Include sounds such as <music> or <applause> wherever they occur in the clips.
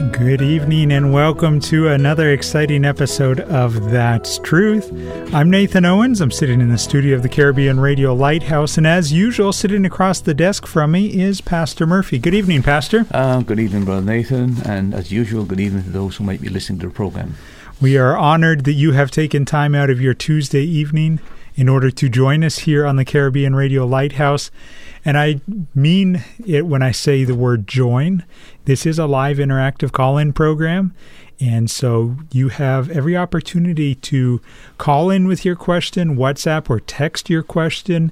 Good evening and welcome to another exciting episode of That's Truth. I'm Nathan Owens. I'm sitting in the studio of the Caribbean Radio Lighthouse, and as usual, sitting across the desk from me is Pastor Murphy. Good evening, Pastor. Uh, good evening, Brother Nathan, and as usual, good evening to those who might be listening to the program. We are honored that you have taken time out of your Tuesday evening in order to join us here on the Caribbean Radio Lighthouse. And I mean it when I say the word join. This is a live interactive call in program. And so you have every opportunity to call in with your question, WhatsApp or text your question.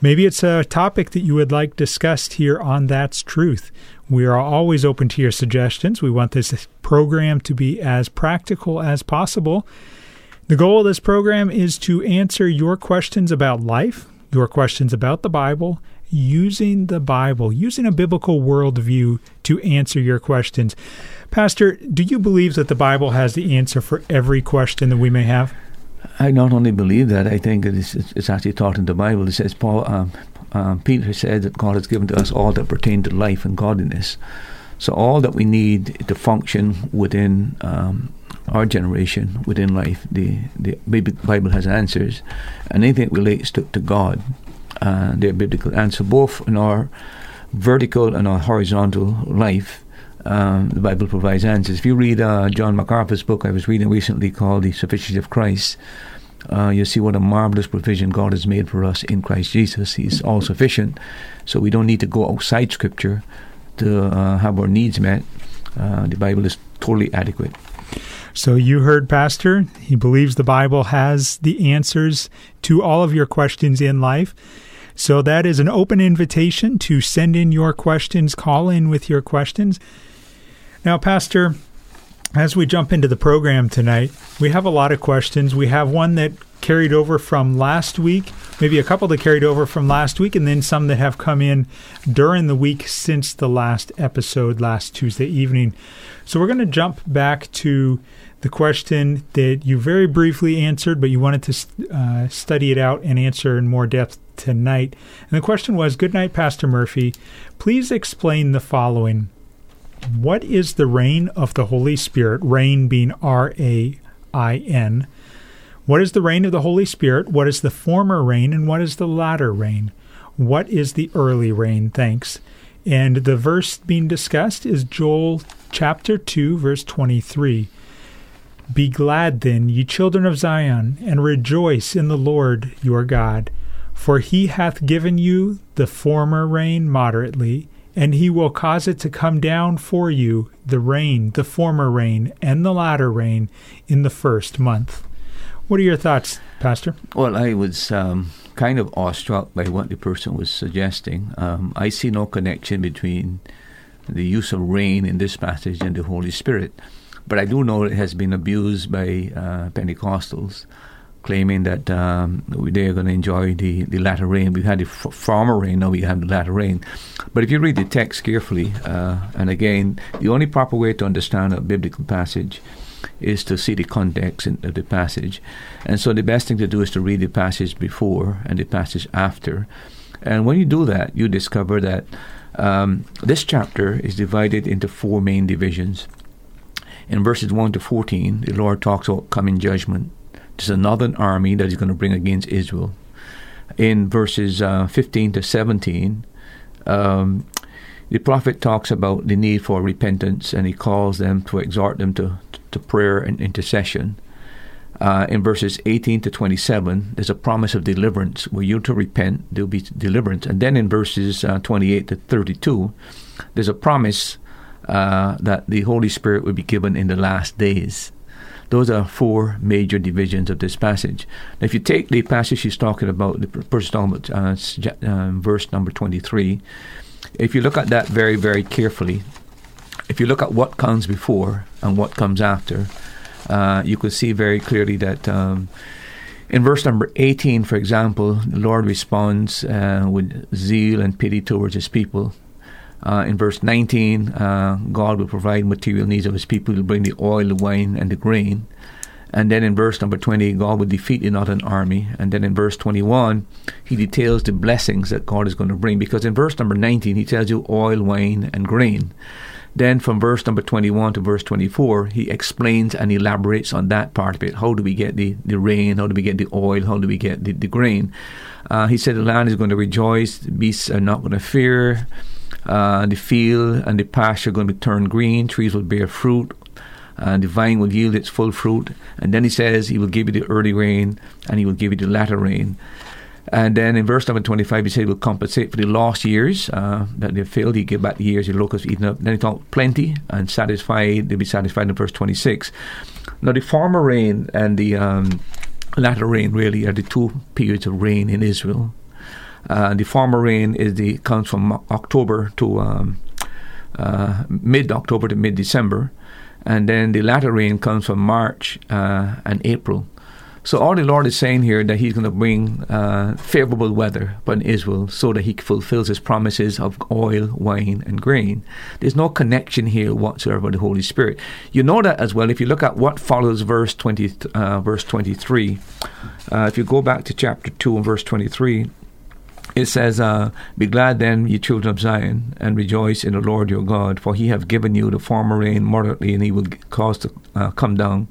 Maybe it's a topic that you would like discussed here on That's Truth. We are always open to your suggestions. We want this program to be as practical as possible. The goal of this program is to answer your questions about life, your questions about the Bible, using the Bible, using a biblical worldview to answer your questions. Pastor, do you believe that the Bible has the answer for every question that we may have? I not only believe that, I think it is, it's actually taught in the Bible. It says, Paul, um, um, Peter said that God has given to us all that pertain to life and godliness. So all that we need to function within um, our generation, within life, the, the Bible has answers. And anything that relates to, to God, uh, their biblical answer, both in our vertical and our horizontal life. Um, the Bible provides answers. If you read uh, John MacArthur's book, I was reading recently called The Sufficiency of Christ, uh, you see what a marvelous provision God has made for us in Christ Jesus. He's all sufficient, so we don't need to go outside Scripture to uh, have our needs met. Uh, the Bible is totally adequate. So you heard Pastor. He believes the Bible has the answers to all of your questions in life. So that is an open invitation to send in your questions, call in with your questions. Now, Pastor, as we jump into the program tonight, we have a lot of questions. We have one that carried over from last week, maybe a couple that carried over from last week, and then some that have come in during the week since the last episode last Tuesday evening. So we're going to jump back to the question that you very briefly answered, but you wanted to uh, study it out and answer in more depth tonight. And the question was Good night, Pastor Murphy. Please explain the following What is the reign of the Holy Spirit? Reign being R A I N. What is the reign of the Holy Spirit? What is the former rain? And what is the latter rain? What is the early rain? Thanks. And the verse being discussed is Joel chapter 2, verse 23. Be glad then, ye children of Zion, and rejoice in the Lord your God. For he hath given you the former rain moderately, and he will cause it to come down for you, the rain, the former rain, and the latter rain, in the first month. What are your thoughts, Pastor? Well, I was um, kind of awestruck by what the person was suggesting. Um, I see no connection between the use of rain in this passage and the Holy Spirit. But I do know it has been abused by uh, Pentecostals claiming that um, they're going to enjoy the, the latter rain. We've had the f- former rain, now we have the latter rain. But if you read the text carefully, uh, and again, the only proper way to understand a biblical passage is to see the context of the passage. And so the best thing to do is to read the passage before and the passage after. And when you do that, you discover that um, this chapter is divided into four main divisions. In verses 1 to 14, the Lord talks about coming judgment there's another army that he's going to bring against Israel. In verses uh, 15 to 17, um, the prophet talks about the need for repentance and he calls them to exhort them to, to prayer and intercession. uh, in verses 18 to 27, there's a promise of deliverance where you're to repent, there'll be deliverance. And then in verses uh, 28 to 32, there's a promise uh, that the Holy Spirit will be given in the last days. Those are four major divisions of this passage. Now, if you take the passage he's talking about, the person talking uh, um, verse number 23, if you look at that very, very carefully, if you look at what comes before and what comes after, uh, you can see very clearly that um, in verse number 18, for example, the Lord responds uh, with zeal and pity towards his people. Uh, in verse 19, uh, God will provide material needs of his people. He'll bring the oil, the wine, and the grain. And then in verse number 20, God will defeat the northern army. And then in verse 21, he details the blessings that God is going to bring. Because in verse number 19, he tells you oil, wine, and grain. Then from verse number 21 to verse 24, he explains and elaborates on that part of it. How do we get the, the rain? How do we get the oil? How do we get the, the grain? Uh, he said the land is going to rejoice, the beasts are not going to fear. Uh, the field and the pasture are going to be turned green, trees will bear fruit, and the vine will yield its full fruit. And then he says he will give you the early rain and he will give you the latter rain. And then in verse number 25, he said will compensate for the lost years uh, that they failed. He give back the years the locusts eaten up. Then he talked plenty and satisfied. They'll be satisfied in verse 26. Now, the former rain and the um, latter rain really are the two periods of rain in Israel. Uh, the former rain is the comes from October to um, uh, mid October to mid December, and then the latter rain comes from March uh, and April. So all the Lord is saying here that He's going to bring uh, favorable weather upon Israel, so that He fulfills His promises of oil, wine, and grain. There's no connection here whatsoever with the Holy Spirit. You know that as well if you look at what follows verse twenty, uh, verse twenty-three. Uh, if you go back to chapter two and verse twenty-three, it says, uh, Be glad then, ye children of Zion, and rejoice in the Lord your God, for he hath given you the former rain moderately, and he will cause to uh, come down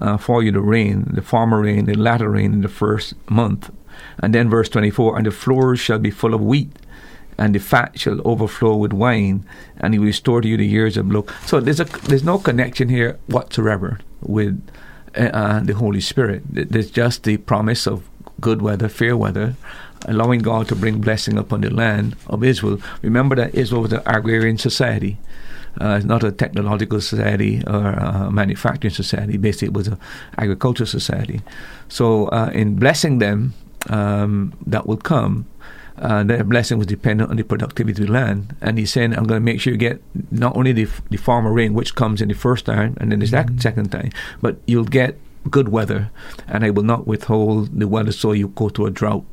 uh, for you the rain, the former rain, the latter rain in the first month. And then verse 24, And the floors shall be full of wheat, and the fat shall overflow with wine, and he will restore to you the years of milk. So there's, a, there's no connection here whatsoever with uh, the Holy Spirit. There's just the promise of good weather, fair weather, allowing God to bring blessing upon the land of Israel. Remember that Israel was an agrarian society. Uh, it's not a technological society or a manufacturing society. Basically, it was an agricultural society. So, uh, in blessing them, um, that will come. Uh, their blessing was dependent on the productivity of the land. And he's saying, I'm going to make sure you get not only the, the former rain, which comes in the first time and then the mm-hmm. second time, but you'll get good weather, and I will not withhold the weather so you go to a drought.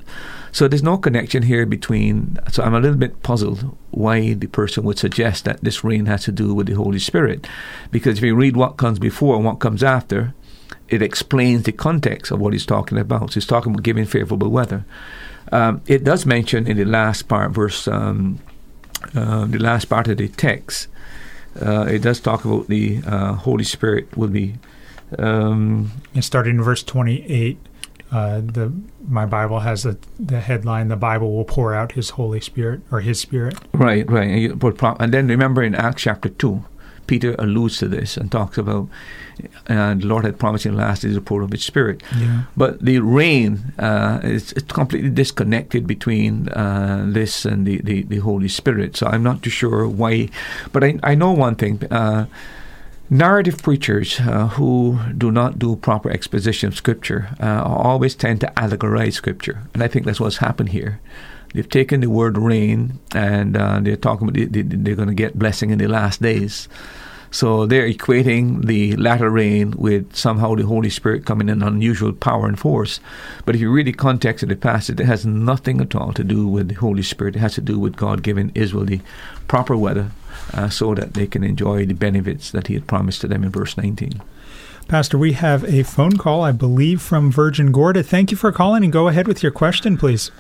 So there's no connection here between. So I'm a little bit puzzled why the person would suggest that this rain has to do with the Holy Spirit, because if you read what comes before and what comes after, it explains the context of what he's talking about. So he's talking about giving favorable weather. Um, it does mention in the last part, verse, um, uh, the last part of the text, uh, it does talk about the uh, Holy Spirit will be. Um, and starting in verse 28, uh, the my Bible has a, the headline: "The Bible will pour out His Holy Spirit or His Spirit." Right, right. And, and then remember in Acts chapter two, Peter alludes to this and talks about uh, the Lord had promised in the last days to pour of His Spirit. Yeah. But the rain uh, is completely disconnected between uh, this and the, the, the, Holy Spirit. So I'm not too sure why. But I, I know one thing. Narrative preachers uh, who do not do proper exposition of Scripture uh, always tend to allegorize Scripture, and I think that's what's happened here. They've taken the word rain and uh, they're talking about they, they're going to get blessing in the last days. So they're equating the latter rain with somehow the Holy Spirit coming in unusual power and force. But if you read the context of the passage, it has nothing at all to do with the Holy Spirit. It has to do with God giving Israel the proper weather uh, so that they can enjoy the benefits that he had promised to them in verse 19. Pastor, we have a phone call, I believe, from Virgin Gorda. Thank you for calling and go ahead with your question, please.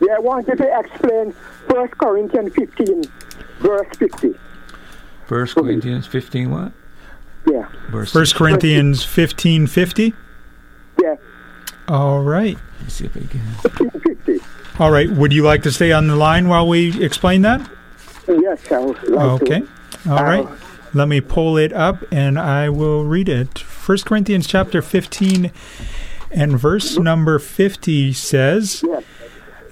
Yeah, I wanted to explain 1 Corinthians 15, verse 50. 1 Corinthians 15 what? Yeah. Verse 1 Corinthians 15 50? Yeah. All right. Let's see if I can. 15 50. All right. Would you like to stay on the line while we explain that? Oh, yes, I would like Okay. to. All uh, right. Let me pull it up and I will read it 1 Corinthians chapter 15 and verse mm-hmm. number 50 says, Yes.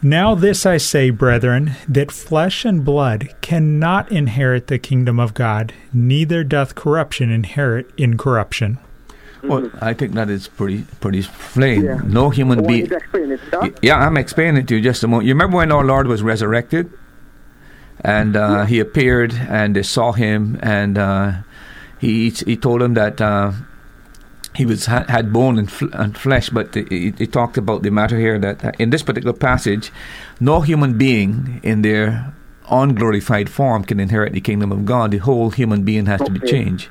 Now this I say, brethren, that flesh and blood cannot inherit the kingdom of God, neither doth corruption inherit incorruption. Well, mm-hmm. I think that is pretty pretty plain. Yeah. No human I want you being. to explain it, Yeah, I'm explaining it to you just a moment. You remember when our Lord was resurrected, and uh, he appeared, and they saw him, and uh, he he told them that uh, he was ha- had bone and, fl- and flesh, but he, he talked about the matter here that in this particular passage, no human being in their unglorified form can inherit the kingdom of God. The whole human being has to be changed.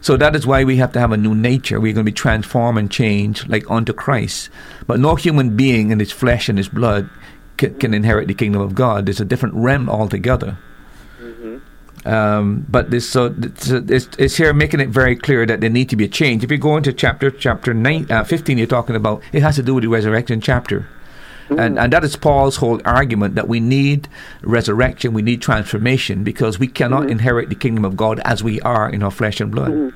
So that is why we have to have a new nature. We're going to be transformed and changed like unto Christ. But no human being in his flesh and his blood can, can inherit the kingdom of God. There's a different realm altogether. Um, but this so it's, it's, it's here making it very clear that there need to be a change. If you go into chapter chapter nine, uh, fifteen, you're talking about it has to do with the resurrection chapter. And, and that is Paul's whole argument that we need resurrection, we need transformation because we cannot inherit the kingdom of God as we are in our flesh and blood.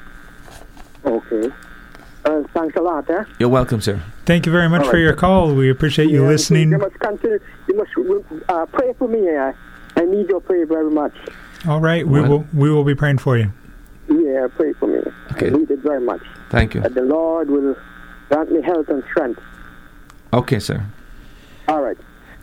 Okay. Uh, thanks a lot, eh? You're welcome, sir. Thank you very much All for your call. We appreciate you Yeah, listening. You must continue. You must uh, pray for me. Uh, I need your prayer very much. All right, we Well- will we will be praying for you. Yeah, pray for me. Okay. I need it very much. Thank you. That the Lord will grant me health and strength. Okay, sir. All right.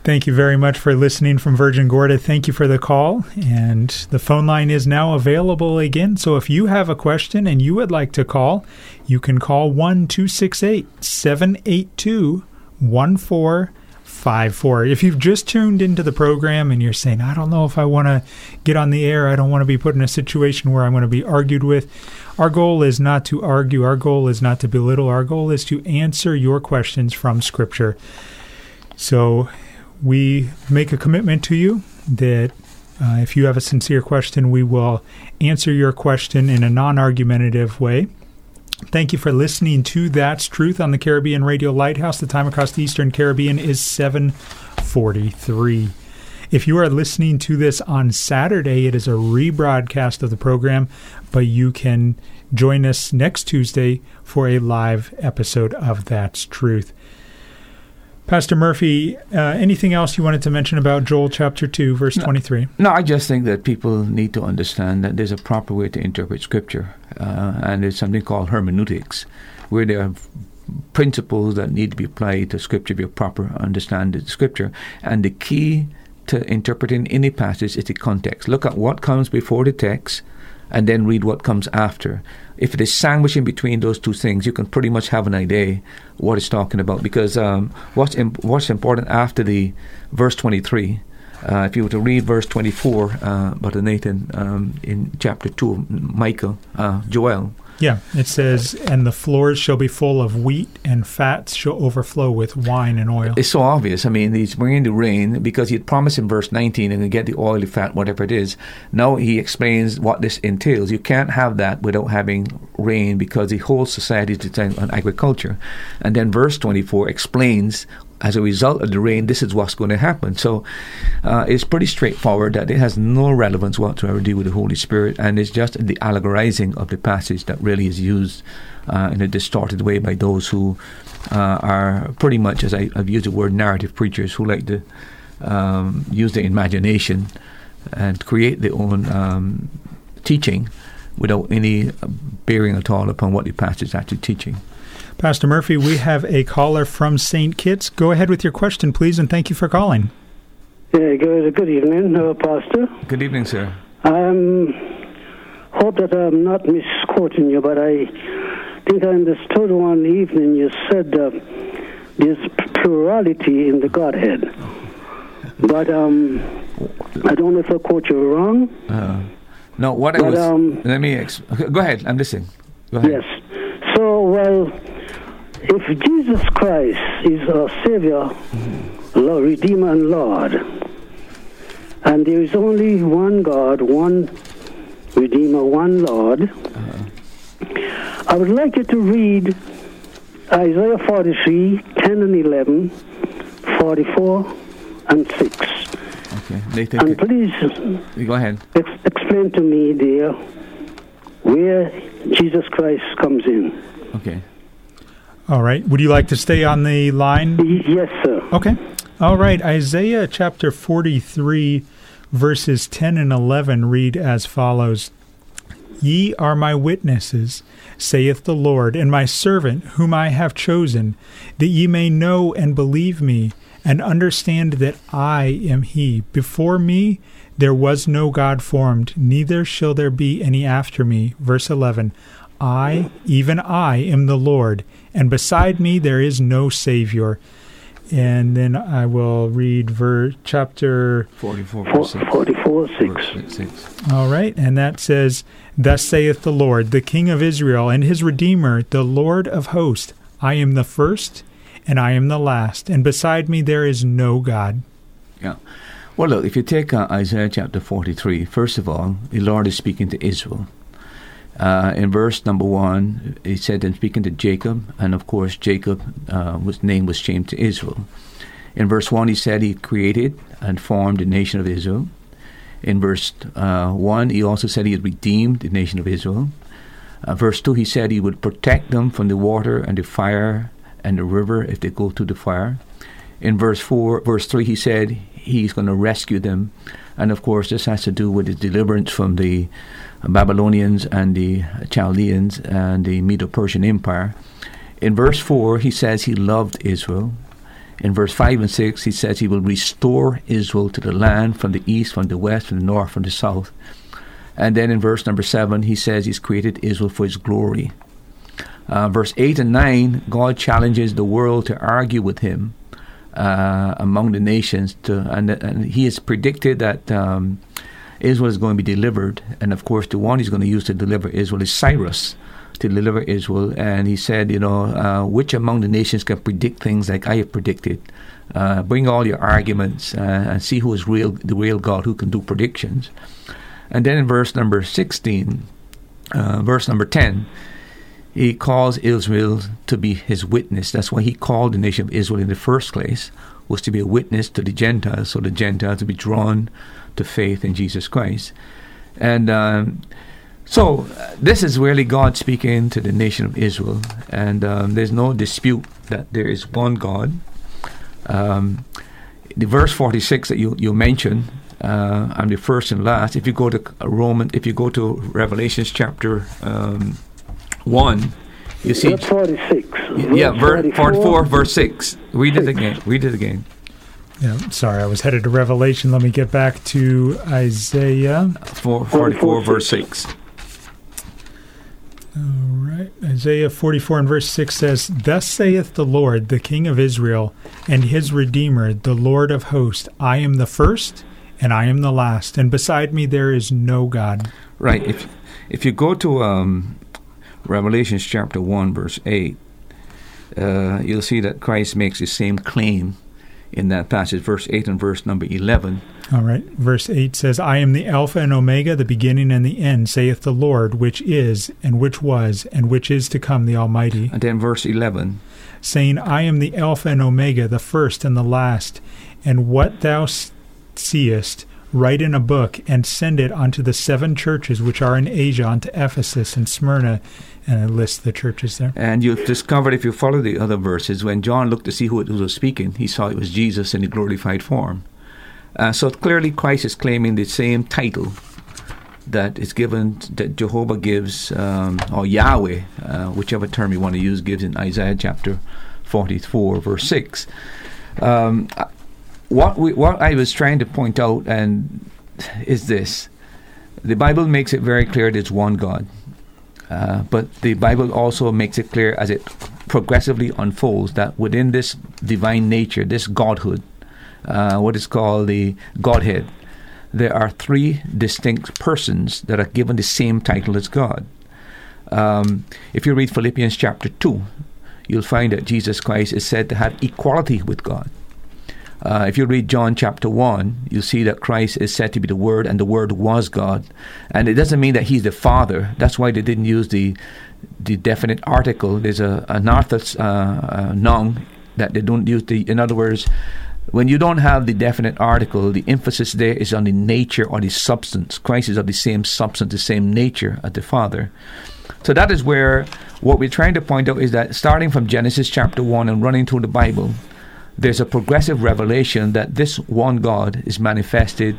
Thank you very much for listening from Virgin Gorda. Thank you for the call. And the phone line is now available again. So if you have a question and you would like to call, you can call 1 268 782 1454. If you've just tuned into the program and you're saying, I don't know if I want to get on the air, I don't want to be put in a situation where I'm going to be argued with, our goal is not to argue. Our goal is not to belittle. Our goal is to answer your questions from Scripture. So we make a commitment to you that uh, if you have a sincere question, we will answer your question in a non argumentative way. Thank you for listening to That's Truth on the Caribbean Radio Lighthouse. The time across the Eastern Caribbean is 743. If you are listening to this on Saturday, it is a rebroadcast of the program, but you can join us next Tuesday for a live episode of That's Truth. Pastor Murphy, uh, anything else you wanted to mention about Joel chapter 2, verse 23? No, I just think that people need to understand that there's a proper way to interpret Scripture, uh, and there's something called hermeneutics, where there are principles that need to be applied to Scripture, be a proper understanding of Scripture, and the key to interpreting any passage is the context. Look at what comes before the text, and then read what comes after. If it is sandwiched in between those two things, you can pretty much have an idea what it's talking about. Because um, what's what's important after the verse twenty three. Uh, if you were to read verse 24, uh, Brother Nathan, um, in chapter 2, Michael, uh, Joel, Yeah, it says, And the floors shall be full of wheat, and fats shall overflow with wine and oil. it's so obvious. I mean, he's bringing the rain because he had promised in verse 19 and get the oily fat, whatever it is. Now he explains what this entails. You can't have that without having rain because the whole society is dependent on agriculture. And then verse 24 explains as a result of the rain, this is what's going to happen. So uh, it's pretty straightforward that it has no relevance whatsoever to do with the Holy Spirit, and it's just the allegorizing of the passage that really is used uh, in a distorted way by those who uh, are pretty much, as I, I've used the word, narrative preachers who like to um, use their imagination and create their own um, teaching without any bearing at all upon what the passage is actually teaching. Pastor Murphy, we have a caller from St. Kitts. Go ahead with your question, please, and thank you for calling. Yeah, good, good evening, uh, Pastor. Good evening, sir. I um, hope that I'm not misquoting you, but I think I understood one evening you said uh, there's plurality in the Godhead. <laughs> But um, I don't know if I quote you wrong. Uh, no, what I was. um, let me. Ex- go ahead. I'm listening. Go ahead. Yes. So, well, if Jesus Christ is our Savior, Lord, Redeemer, and Lord, and there is only one God, one Redeemer, one Lord, I would like you to read Isaiah 43, 10 and 11, 44 and 6. Okay. Nathan, And please go ahead. ex- explain to me there where Jesus Christ comes in. Okay. All right. Would you like to stay on the line? Yes, sir. Okay. All right. Isaiah chapter 43, verses 10 and 11 read as follows Ye are my witnesses, saith the Lord, and my servant whom I have chosen, that ye may know and believe me, and understand that I am he. Before me there was no God formed, neither shall there be any after me. Verse 11 I, even I, am the Lord, and beside me there is no Savior. And then I will read ver- chapter 44 verse 6. 44, 6. Verse 6. all right, and that says, Thus saith the Lord, the King of Israel, and his Redeemer, the Lord of hosts I am the first, and I am the last, and beside me there is no God. Yeah. Well, look, if you take uh, Isaiah chapter 43, first of all, the Lord is speaking to Israel. Uh, in verse number one, he said, "And speaking to Jacob," and of course, Jacob uh, was name was changed to Israel. In verse one, he said he created and formed the nation of Israel. In verse uh, one, he also said he had redeemed the nation of Israel. Uh, verse two, he said he would protect them from the water and the fire and the river if they go through the fire. In verse four, verse three, he said he's going to rescue them, and of course, this has to do with his deliverance from the Babylonians and the Chaldeans and the Medo-Persian Empire. In verse four, he says he loved Israel. In verse 5 and 6, he says he will restore Israel to the land from the east, from the west, from the north, from the south. And then in verse number 7, he says he's created Israel for his glory. Uh, verse 8 and 9, God challenges the world to argue with him uh, among the nations. To, and, and he has predicted that um, Israel is going to be delivered. And of course, the one he's going to use to deliver Israel is Cyrus to deliver Israel. And he said, you know, uh, which among the nations can predict things like I have predicted? Uh, bring all your arguments uh, and see who is real, the real God who can do predictions. And then in verse number 16, uh, verse number 10, he calls Israel to be his witness. That's why he called the nation of Israel in the first place, was to be a witness to the Gentiles, so the Gentiles to be drawn to faith in Jesus Christ. And um, so this is really God speaking to the nation of Israel, and um, there's no dispute that there is one God. Um, the verse 46 that you, you mentioned, uh, and the first and last, if you go to Roman, if you go to Revelations chapter um, 1, you see, Verse 46. yeah, verse 44. 44, verse 6. Read it Six. again. Read it again. Yeah, sorry, I was headed to Revelation. Let me get back to Isaiah. Four, 44, verse 6. All right. Isaiah 44 and verse 6 says, Thus saith the Lord, the King of Israel, and his Redeemer, the Lord of hosts I am the first, and I am the last, and beside me there is no God. Right. If if you go to um, Revelations chapter one verse eight, uh, you'll see that Christ makes the same claim in that passage, verse eight and verse number eleven. All right. Verse 8 says, I am the Alpha and Omega, the beginning and the end, saith the Lord, which is, and which was, and which is to come, the Almighty. And then verse eleven. saying, I am the Alpha and Omega, the first and the last. And what thou seest, write in a book, and send it unto the seven churches which are in Asia, unto Ephesus and Smyrna. And I list the churches there. And you've discovered, if you follow the other verses, when John looked to see who it was speaking, he saw it was Jesus in the glorified form. Uh, so clearly, Christ is claiming the same title that is given, that Jehovah gives, um, or Yahweh, uh, whichever term you want to use, gives in Isaiah chapter 44, verse 6. Um, what, we, what I was trying to point out and is this the Bible makes it very clear that it's one God. Uh, but the Bible also makes it clear as it progressively unfolds that within this divine nature, this Godhood, uh, what is called the Godhead, there are three distinct persons that are given the same title as God. Um, if you read Philippians chapter 2, you'll find that Jesus Christ is said to have equality with God. Uh, if you read John chapter 1, you'll see that Christ is said to be the Word, and the Word was God. And it doesn't mean that He's the Father. That's why they didn't use the the definite article. There's a anarthrous uh, uh, noun that they don't use. The in other words, when you don't have the definite article, the emphasis there is on the nature or the substance. Christ is of the same substance, the same nature as the Father. So that is where what we're trying to point out is that starting from Genesis chapter 1 and running through the Bible, there's a progressive revelation that this one God is manifested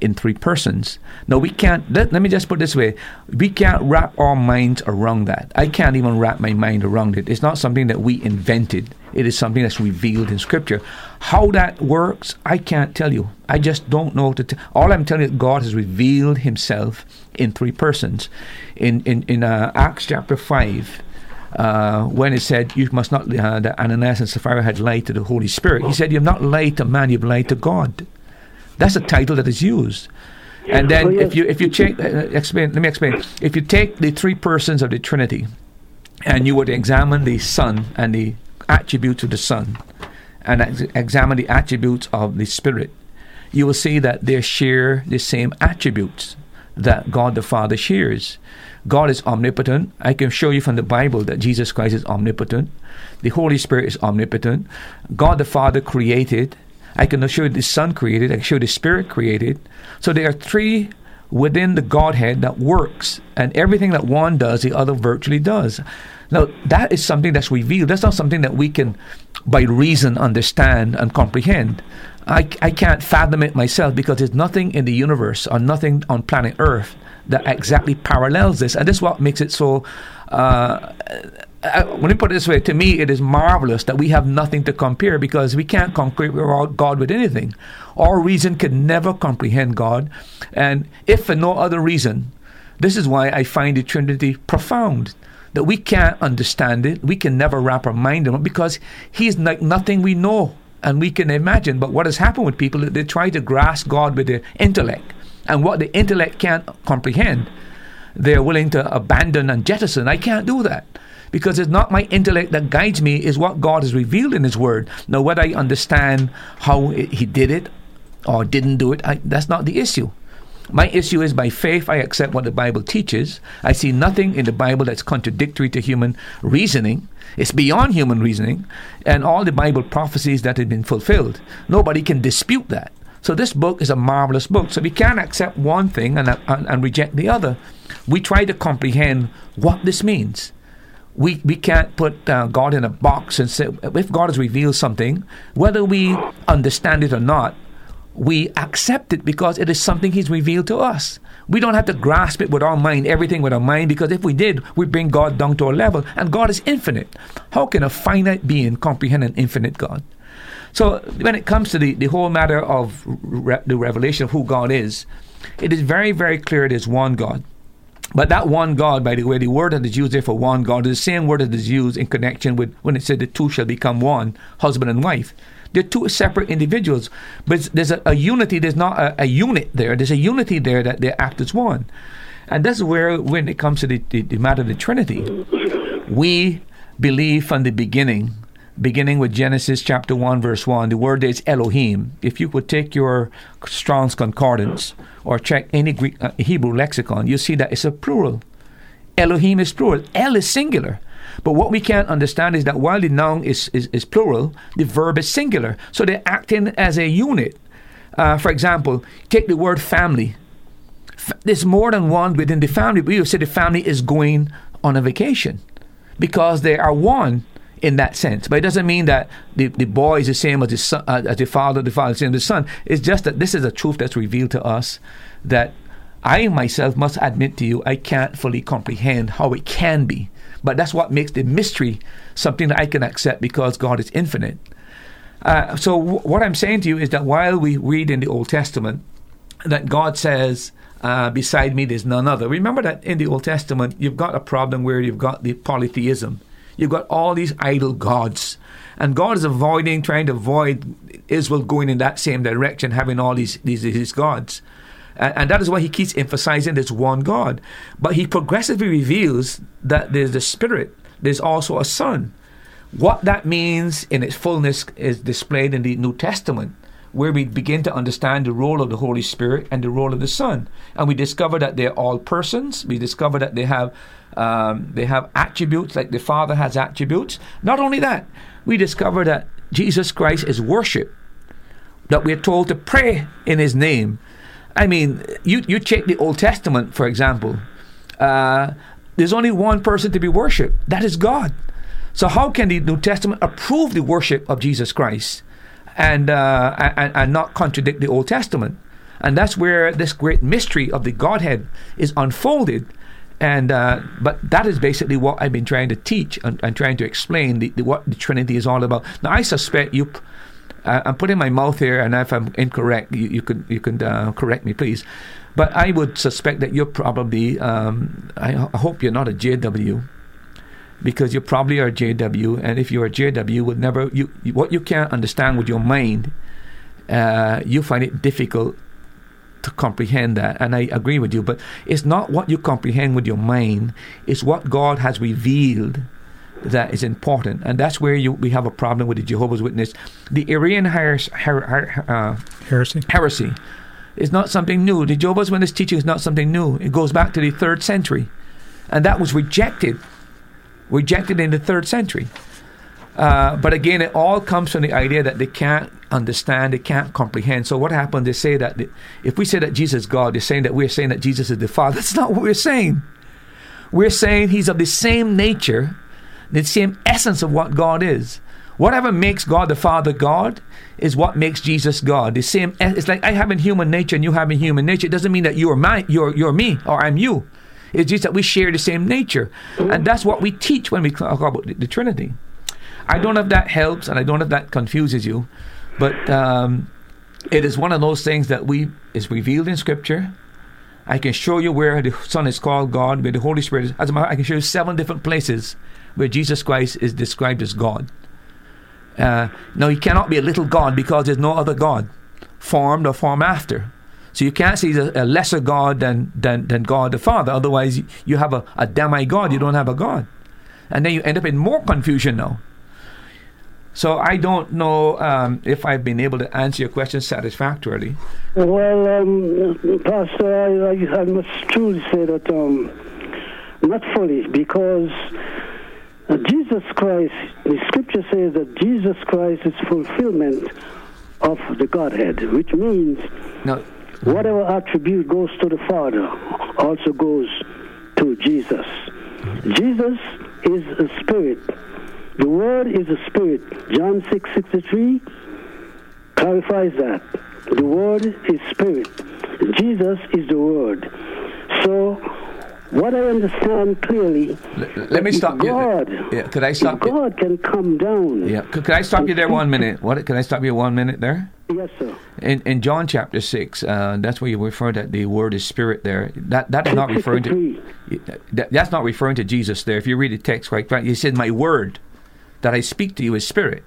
in three persons. Now, we can't, let, let, me just put this way we can't wrap our minds around that. I can't even wrap my mind around it. It's not something that we invented, it is something that's revealed in Scripture. How that works, I can't tell you. I just don't know. To t- All I'm telling you, God has revealed Himself in three persons. In, in, in uh, Acts chapter 5, uh, when it said you must not uh, that Ananias and Sapphira had lied to the Holy Spirit. He said, "You've not lied to man; you've lied to God." That's a title that is used. And then, oh, yes. if you if you check, uh, explain. Let me explain. If you take the three persons of the Trinity, and you would examine the Son and the attributes of the Son, and ex- examine the attributes of the Spirit, you will see that they share the same attributes that God the Father shares. God is omnipotent. I can show you from the Bible that Jesus Christ is omnipotent. The Holy Spirit is omnipotent. God the Father created. I can show you the Son created. I can show you the Spirit created. So there are three within the Godhead that works, and everything that one does, the other virtually does. Now, that is something that's revealed. That's not something that we can, by reason, understand and comprehend. I, I can't fathom it myself because there's nothing in the universe or nothing on planet Earth that exactly parallels this. And this is what makes it so. Uh, uh, let me put it this way to me, it is marvelous that we have nothing to compare because we can't compare God with anything. Our reason can never comprehend God. And if for no other reason, this is why I find the Trinity profound. That we can't understand it, we can never wrap our mind around it because He's like nothing we know and we can imagine. But what has happened with people, is they try to grasp God with their intellect and what the intellect can't comprehend, they're willing to abandon and jettison. I can't do that because it's not my intellect that guides me, it's what God has revealed in His Word. Now, whether I understand how He did it or didn't do it, I, that's not the issue. My issue is by faith, I accept what the Bible teaches. I see nothing in the Bible that's contradictory to human reasoning. It's beyond human reasoning, and all the Bible prophecies that have been fulfilled. Nobody can dispute that. So this book is a marvelous book. So we can't accept one thing and, and, and reject the other. We try to comprehend what this means. We, we can't put uh, God in a box and say, if God has revealed something, whether we understand it or not, we accept it because it is something He's revealed to us. We don't have to grasp it with our mind, everything with our mind, because if we did, we bring God down to a level. And God is infinite. How can a finite being comprehend an infinite God? So when it comes to the, the whole matter of re- the revelation of who God is, it is very, very clear it is one God. But that one God, by the way, the word that is used there for one God is the same word that is used in connection with when it said the two shall become one, husband and wife. They're two separate individuals, but there's a, a unity. There's not a, a, unit there. There's a unity there that they act as one, and that's where, when it comes to the, the, the matter of the Trinity, we believe from the beginning beginning with Genesis chapter 1, verse 1, the word is Elohim. If you would take your Strong's Concordance or check any Greek, uh, Hebrew lexicon, you see that it's a plural. Elohim is plural. El is singular. But what we can't understand is that while the noun is, is, is plural, the verb is singular. So they're acting as a unit. Uh, for example, take the word family. F- there's more than one within the family, but you say the family is going on a vacation because they are one in that sense. But it doesn't mean that the, the boy is the same as the, son, uh, as the father, the father is the same as the son. It's just that this is a truth that's revealed to us that I myself must admit to you, I can't fully comprehend how it can be. But that's what makes the mystery something that I can accept because God is infinite. Uh, so, w- what I'm saying to you is that while we read in the Old Testament that God says, uh, beside me there's none other. Remember that in the Old Testament, you've got a problem where you've got the polytheism. You've got all these idol gods. And God is avoiding, trying to avoid Israel going in that same direction, having all these, these, these gods. And, and that is why he keeps emphasizing this one God. But he progressively reveals that there's the Spirit, there's also a Son. What that means in its fullness is displayed in the New Testament, where we begin to understand the role of the Holy Spirit and the role of the Son. And we discover that they're all persons. We discover that they have um, they have attributes like the Father has attributes. Not only that, we discover that Jesus Christ is worship. That we're told to pray in His name. I mean, you you check the Old Testament, for example. Uh, there's only one person to be worshipped. That is God. So how can the New Testament approve the worship of Jesus Christ and, uh, and, and not contradict the Old Testament? And that's where this great mystery of the Godhead is unfolded. And uh, but that is basically what I've been trying to teach and, and trying to explain the, the, what the Trinity is all about. Now I suspect you. Uh, I'm putting my mouth here, and if I'm incorrect, you, you can you can uh, correct me, please. But I would suspect that you're probably. Um, I, I hope you're not a JW because you probably are a JW, and if you're a JW, would never you, you what you can't understand with your mind, uh, you find it difficult to comprehend that. And I agree with you, but it's not what you comprehend with your mind; it's what God has revealed that is important, and that's where you we have a problem with the Jehovah's Witness, the Arian her, her, her, uh, Heresy. heresy. is not something new. The Jehovah's Witness teaching is not something new. It goes back to the third century, and that was rejected, rejected in the third century. Uh, but again, it all comes from the idea that they can't understand, they can't comprehend. So what happened? They say that if we say that Jesus is God, they're saying that we're saying that Jesus is the Father. <laughs> That's not what we're saying. We're saying He's of the same nature, the same essence of what God is. Whatever makes God the Father God is what makes Jesus God. The same. It's like I have a human nature and you have a human nature. It doesn't mean that you're my, you're you're me or I'm you. It's just that we share the same nature, and that's what we teach when we talk about the, the Trinity. I don't know if that helps, and I don't know if that confuses you, but um, it is one of those things that we is revealed in Scripture. I can show you where the Son is called God, where the Holy Spirit is. As a matter, I can show you seven different places where Jesus Christ is described as God. Uh, now, he cannot be a little God because there's no other God formed or formed after. So you can't he's a, lesser God than, than, than God the Father. Otherwise, you, you have a, a demigod, you don't have a God. And then you end up in more confusion now. So I don't know um, if I've been able to answer your question satisfactorily. Well, um, Pastor, I, I, must truly say that um, not fully, because uh, Jesus Christ, the scripture says that Jesus Christ is fulfillment of the Godhead, which means Now, whatever attribute goes to the Father also goes to Jesus. Jesus is a spirit. The Word is a spirit. John 6 63 clarifies that. The Word is spirit. Jesus is the Word. So, what I understand clearly, let, let me stop you. God, Yeah, could I stop if you? God can come down. Yeah, could, could I stop you there one minute? What? Can I stop you one minute there? Yes, sir. In in John chapter six, uh, that's where you refer that the word is spirit. There, that that is not referring to. That, that's not referring to Jesus. There, if you read the text quite right, he said, "My word that I speak to you is spirit."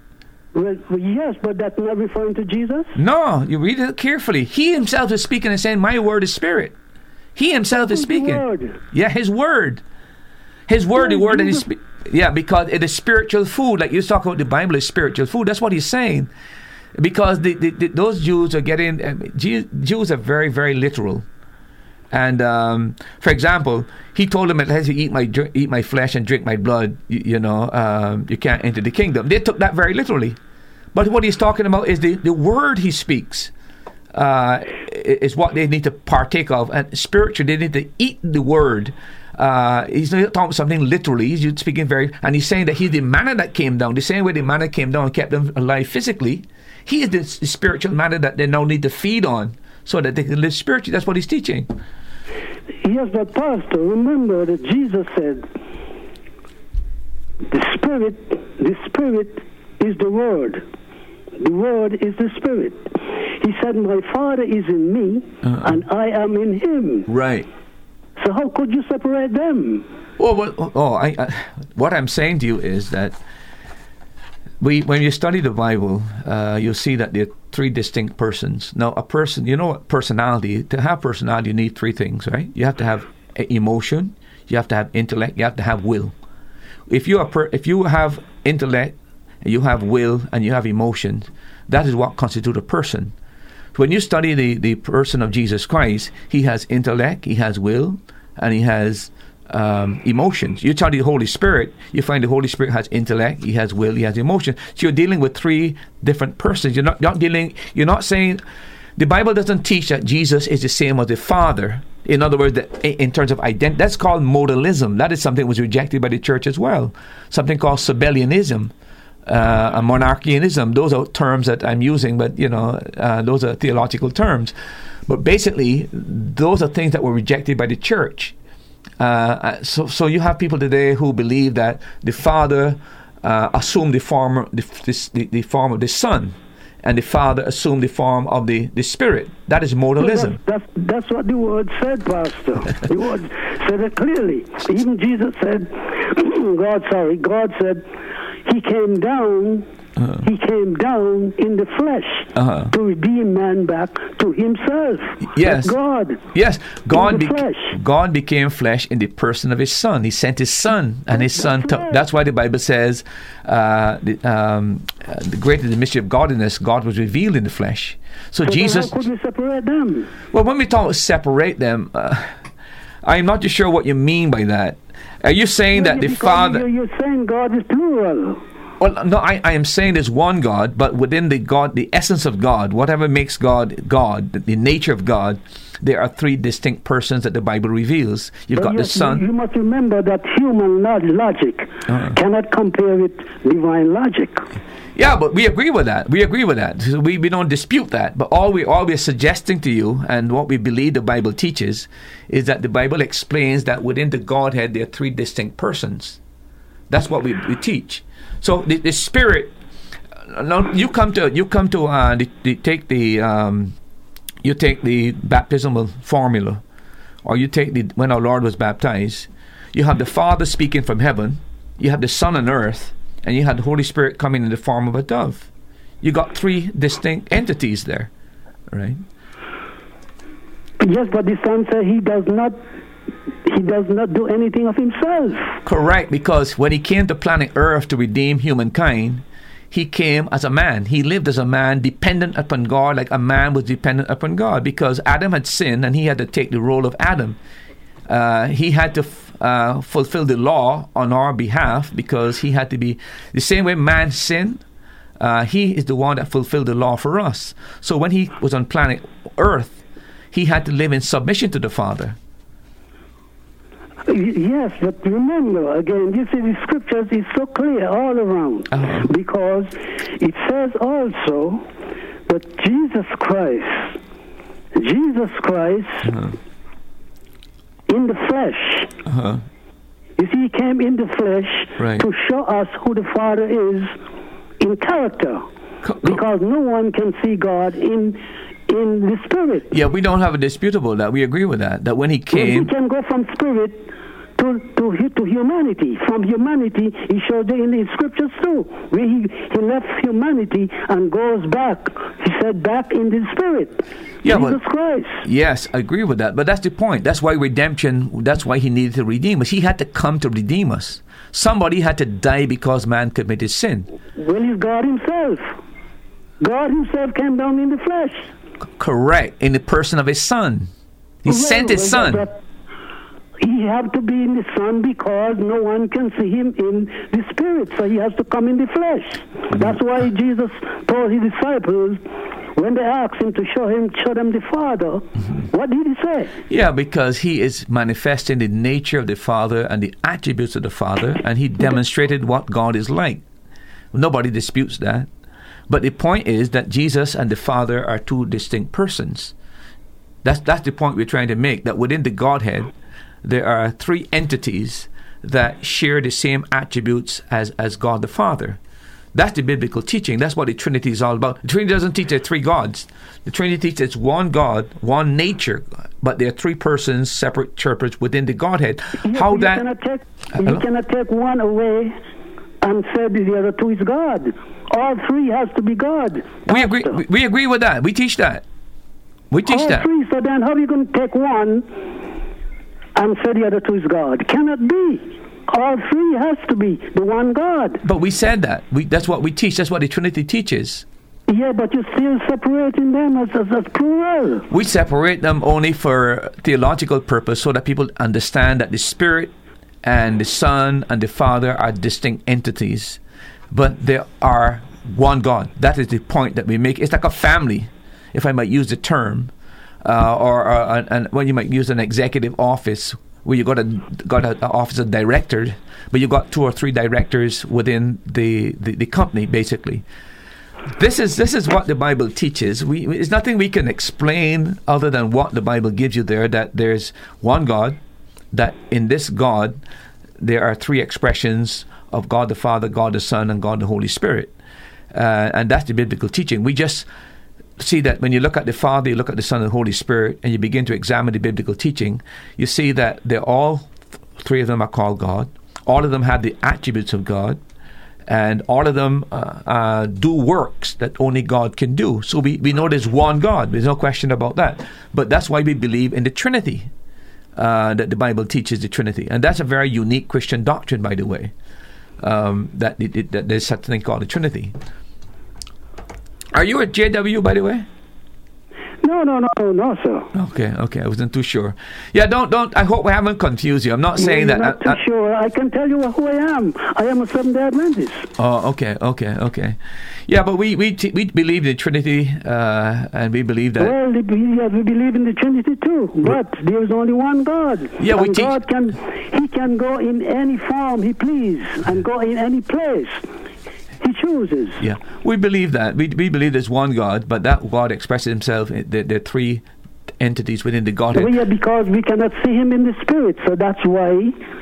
Well, yes, but that's not referring to Jesus. No, you read it carefully. He himself is speaking and saying, "My word is spirit." He himself is speaking. Word? Yeah, his word. His word, the Yeah, word that he Yeah, because it is spiritual food. Like you talk about the Bible is spiritual food. That's what he's saying. Because the, the, the, those Jews are getting, Jew- Jews are very, very literal. And um, for example, he told them, "Unless you eat my dr- eat my flesh and drink my blood, you, you know, um, you can't enter the kingdom." They took that very literally. But what he's talking about is the, the word he speaks uh, is what they need to partake of, and spiritually they need to eat the word. Uh, he's not talking something literally. He's speaking very, and he's saying that he's the manna that came down. The same way the manna came down and kept them alive physically, he is the spiritual manna that they now need to feed on, so that they can live spiritually. That's what he's teaching. Yes, but Pastor, remember that Jesus said, "The Spirit, the Spirit is the Word. The Word is the Spirit." He said, "My Father is in me, Uh-uh. and I am in Him." Right. So how could you separate them? Well, well oh, I, I, what I'm saying to you is that we, when you study the Bible, uh, you'll see that there are three distinct persons. Now, a person, you know what personality? To have personality, you need three things, right? You have to have emotion, you have to have intellect, you have to have will. If you are, per, if you have intellect, you have will, and you have emotions, that is what constitutes a person. When you study the, the person of Jesus Christ, he has intellect, he has will, and he has um, emotions. You study the Holy Spirit, you find the Holy Spirit has intellect, he has will, he has emotion. So you're dealing with three different persons. You're not, not dealing. You're not saying the Bible doesn't teach that Jesus is the same as the Father. In other words, in terms of identity, that's called modalism. That is something that was rejected by the church as well. Something called Sabellianism, uh, monarchianism. Those are terms that I'm using, but you know, uh, those are theological terms. But basically, those are things that were rejected by the church. Uh, so, so you have people today who believe that the Father uh, assumed the form, the, the, the form of the Son, and the Father assumed the form of the, the Spirit. That is modalism. That's, that's, that's what the word said, Pastor. the word said it clearly. Even Jesus said, <clears throat> God, sorry, God said, He came down. He came down in the flesh Uh-huh. to redeem man back to Himself. Yes. God. Yes, God, flesh. God became flesh in the person of His Son. He sent His Son, and His Son. That's took right. that's why the Bible says, uh, the, um, uh, "The greater the mystery of godliness, God was revealed in the flesh." So, So Jesus. How could we separate them? Well, when we talk about separate them, uh, I'm not too sure what you mean by that. Are you saying that the Father? You're, you're saying God is plural. Well, no, I, I am saying there's one God, but within the God, the essence of God, whatever makes God God, the, the nature of God, there are three distinct persons that the Bible reveals. You've But got the Son. You, you must remember that human logic Uh-huh. cannot compare with divine logic. Yeah, but we agree with that. We agree with that. We, we don't dispute that. But all we all we're suggesting to you and what we believe the Bible teaches is that the Bible explains that within the Godhead there are three distinct persons. That's what we, we teach. So the, the Spirit. uh, Now you come to you come to uh, the, the, take the um, you take the baptismal formula, or you take the when our Lord was baptized. You have the Father speaking from heaven. You have the Son on earth, and you had the Holy Spirit coming in the form of a dove. You got three distinct entities there, right? Yes, but the Son said he does not he does not do anything of himself. Correct, because when he came to planet Earth to redeem humankind, he came as a man. He lived as a man, dependent upon God, like a man was dependent upon God, because Adam had sinned and he had to take the role of Adam. Uh, he had to f- uh, fulfill the law on our behalf because he had to be the same way man sinned. Uh, he is the one that fulfilled the law for us. So when he was on planet Earth, he had to live in submission to the Father. Yes, but remember again, you see the scriptures is so clear all around Uh-huh. because it says also that Jesus Christ, Jesus Christ in the flesh. Uh-huh. You see, he came in the flesh Right. to show us who the Father is in character, co- because no one can see God in in the spirit. Yeah, we don't have a disputable that. We agree with that. That when he came, He can go from spirit to to to humanity. From humanity, he showed it in the scriptures too, where he, he left humanity and goes back. He said back in the spirit. Yeah, but- Jesus Christ. yes, I agree with that. But that's the point. That's why redemption. That's why he needed to redeem us. He had to come to redeem us. Somebody had to die because man committed sin. Well, he's God himself. God himself came down in the flesh. Correct. In the person of his son, he Well, sent his well, son. He had to be in the Son because no one can see him in the Spirit, so he has to come in the flesh. That's mm-hmm. why Jesus told his disciples when they asked him to show him, show them the Father. Mm-hmm. What did he say? Yeah, because he is manifesting the nature of the Father and the attributes of the Father, and he demonstrated what God is like. Nobody disputes that. But the point is that Jesus and the Father are two distinct persons. That's that's the point we're trying to make. That within the Godhead, there are three entities that share the same attributes as as God the Father. That's the biblical teaching. That's what the Trinity is all about. The Trinity doesn't teach there three gods. The Trinity teaches it's one God, one nature, but there are three persons, separate churches within the Godhead. You- How you that? cannot take you cannot take one away and said the other two is God. All three has to be God. We agree. We, agree with that. We teach that. We teach All that. three. So then, how are you going to take one and say the other two is God? Cannot be. All three has to be the one God. But we said that. We, that's what we teach. That's what the Trinity teaches. Yeah, but you're still separating them as, as, as plural. We separate them only for theological purpose so that people understand that the Spirit and the Son and the Father are distinct entities, but they are one God. That is the point that we make. It's like a family. if I might use the term, uh, or, when you might use an executive office where you got a got an office of director, but you got two or three directors within the, the, the company, basically. This is this is what the Bible teaches. We it's nothing we can explain other than what the Bible gives you there. That there's one God, that in this God there are three expressions of God the Father, God the Son, and God the Holy Spirit, uh, and that's the biblical teaching. We just see that when you look at the Father, you look at the Son, and the Holy Spirit, and you begin to examine the biblical teaching, you see that they're all three of them are called God. All of them have the attributes of God and all of them uh, uh, do works that only God can do. So we, we know there's one God. There's no question about that. But that's why we believe in the Trinity, uh, that the Bible teaches the Trinity. And that's a very unique Christian doctrine, by the way, um, that, it, it, that there's such a thing called the Trinity. Are you a JW, by the way? No, no, no, no, sir. Okay, okay. I wasn't too sure. Yeah, don't, don't. I hope I haven't confused you. I'm not saying You're that. not I- too I- sure. I can tell you who I am. I am a Seventh Day Adventist. Oh, okay, okay, okay. Yeah, but we we t- we believe in Trinity, uh, and we believe that. Well, we, yeah, we believe in the Trinity too, but there is only one God. Yeah, we teach- God can He can go in any form He please and go in any place He chooses. Yeah, we believe that. We we believe there's one God, but that God expresses Himself. Eh, there, there are three entities within the Godhead. Well, yeah, because we cannot see Him in the spirit, so that's why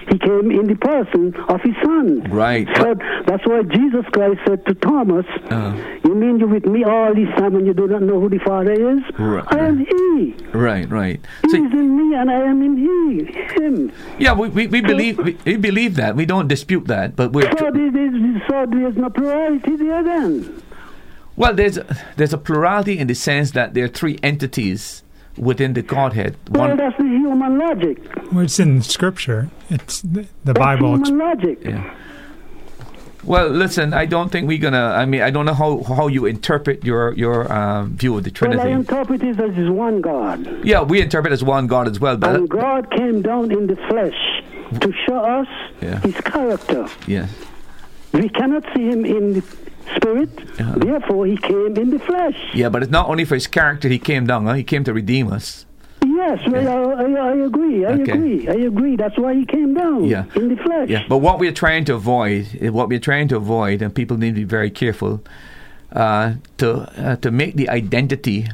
He came in the person of His Son. Right. So that's why Jesus Christ said to Thomas, Uh. "You mean you're with me all this time and you do not know who the Father is? Right. I am He. Right, right. He So, is in me and I am in He. Him." yeah, we, we, we believe we, we believe that. We don't dispute that, but we're So there is, so there is no plurality there then. well. There's there's a plurality in the sense that there are three entities within the Godhead. Well, One, that's the human logic. Well, it's in Scripture. It's the, the That's Bible. human logic. Yeah. Well, listen, I don't think we're gonna. I mean, I don't know how, how you interpret your your um, view of the Trinity. Well, I interpret it as one God. yeah, we interpret as one God as well, but And God came down in the flesh to show us Yeah. his character. yes, We cannot see him in the spirit, Yeah. therefore he came in the flesh. yeah, but it's not only for his character he came down. Huh? He came to redeem us. Yes, well, I, I, I agree. I Okay. agree. I agree. That's why he came down Yeah. in the flesh. Yeah, but what we're trying to avoid, eh, what we're trying to avoid, and people need to be very careful uh, to uh, to make the identity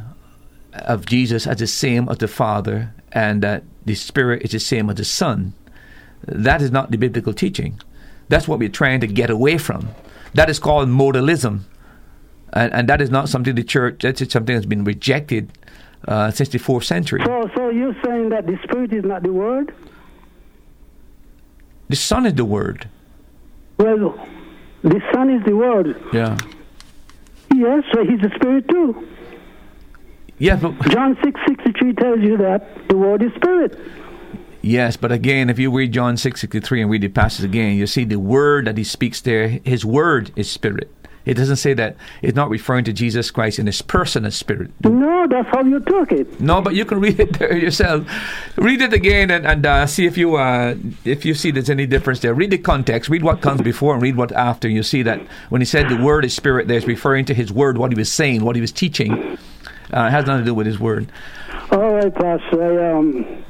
of Jesus as the same as the Father, and that the Spirit is the same as the Son. That is not the biblical teaching. That's what we're trying to get away from. That is called modalism, and, and that is not something the church. That's something that's been rejected uh, since the fourth century. So, so you're saying that the spirit is not the word? The Son is the Word. Well, the son is the word. Yeah. Yes, so he's the spirit too. Yeah, but John six sixty three tells you that the word is spirit. Yes, but again, if you read John six sixty three and read the passage again, you see the word that he speaks there. His word is spirit. It doesn't say that it's not referring to Jesus Christ in his person as spirit. No, that's how you took it. No, but you can read it there yourself. Read it again and, and uh, see if you uh, if you see there's any difference there. Read the context. Read what comes before and read what after. You see that when he said the word is spirit, there's referring to his word, what he was saying, what he was teaching. Uh, it has nothing to do with his word. All right, Pastor. I um,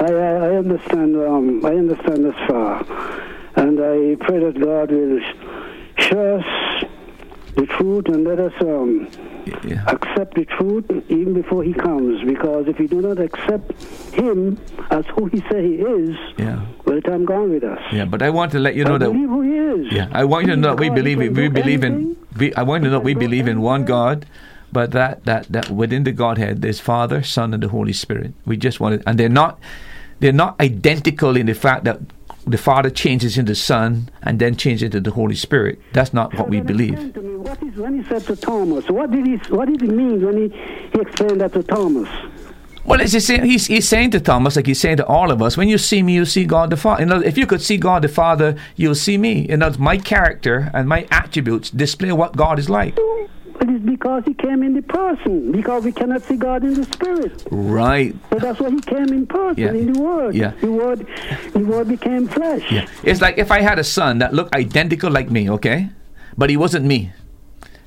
I I understand. Um, I understand this far, and I pray that God will show us the truth and let us um Yeah. accept the truth even before He comes. Because if we do not accept Him as who He say He is, Yeah. well, time gone with us. Yeah, but I want to let you know I that believe who He is. Yeah, I want you to know that we believe in, we believe in we, I want you to know we believe in one. God, but that that that within the Godhead there's Father, Son, and the Holy Spirit. We just want it, and they're not they're not identical in the fact that the Father changes into the Son and then changes into the Holy Spirit. That's not what we believe. to me, what is when he said to Thomas? What did he What did he mean when he, he explained that to Thomas? Well, it's saying, he's, he's saying to Thomas, like he's saying to all of us, when you see me, you see God the Father. In other, if you could see God the Father, you'll see me. In other, my character and my attributes display what God is like. It is because he came in the person. Because we cannot see God in the spirit. Right. So that's why he came in person, Yeah. in the Word. Yeah. The Word, the Word became flesh. Yeah. It's like if I had a son that looked identical like me, okay? But he wasn't me.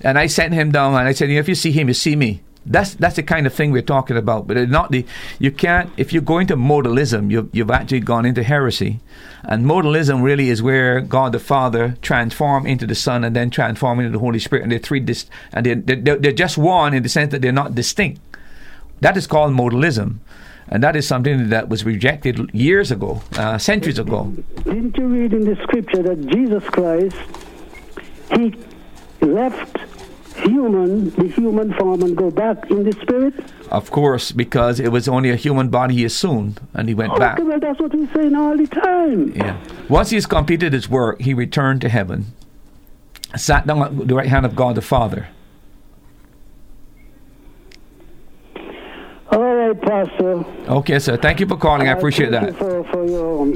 And I sent him down and I said, if you see him, you see me. That's that's the kind of thing we're talking about. But it's not the you can't if you go into modalism, you've you've actually gone into heresy, and modalism really is where God the Father transform into the Son and then transform into the Holy Spirit, and they're three dis- and they're, they're, they're just one in the sense that they're not distinct. That is called modalism. And that is something that was rejected years ago, uh, centuries ago. Didn't you read in the scripture that Jesus Christ, he left human, the human form, and go back in the spirit? Of course, because it was only a human body he assumed, and he went okay, back. well, that's what we're saying all the time. Yeah. Once he's completed his work, he returned to heaven, sat down at the right hand of God the Father. All right, Pastor. Okay, sir. Thank you for calling. I Uh, appreciate thank that. You for, for your um,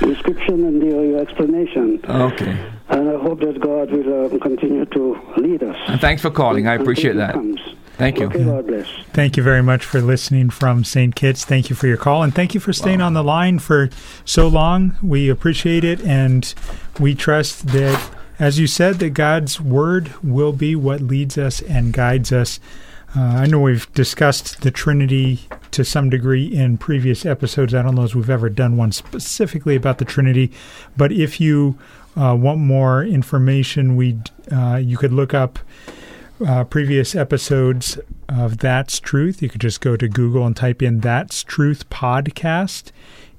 description and your, your explanation. Okay. And I hope that God will um, continue to lead us. And thanks for calling. I appreciate that. comes. Thank you. Okay, God bless. Thank you very much for listening from St. Kitts. Thank you for your call and thank you for staying on the line for so long. We appreciate it and we trust that, as you said, that God's word will be what leads us and guides us. Uh, I know we've discussed the Trinity to some degree in previous episodes. I don't know if we've ever done one specifically about the Trinity, but if you uh, want more information, we uh, you could look up uh, previous episodes of That's Truth. You could just go to Google and type in That's Truth Podcast.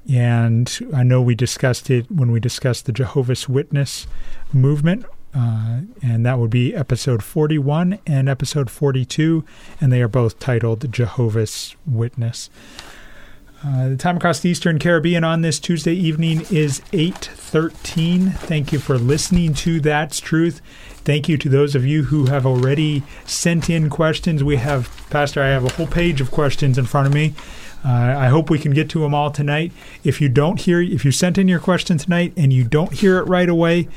And I know we discussed it when we discussed the Jehovah's Witness movement. Uh, and that would be episode 41 and episode 42. And they are both titled Jehovah's Witness. Uh, the time across the Eastern Caribbean on this Tuesday evening is 8:13. Thank you for listening to That's Truth. Thank you to those of you who have already sent in questions. We have, Pastor, I have a whole page of questions in front of me. Uh, I hope we can get to them all tonight. If you don't hear, if you sent in your question tonight and you don't hear it right away,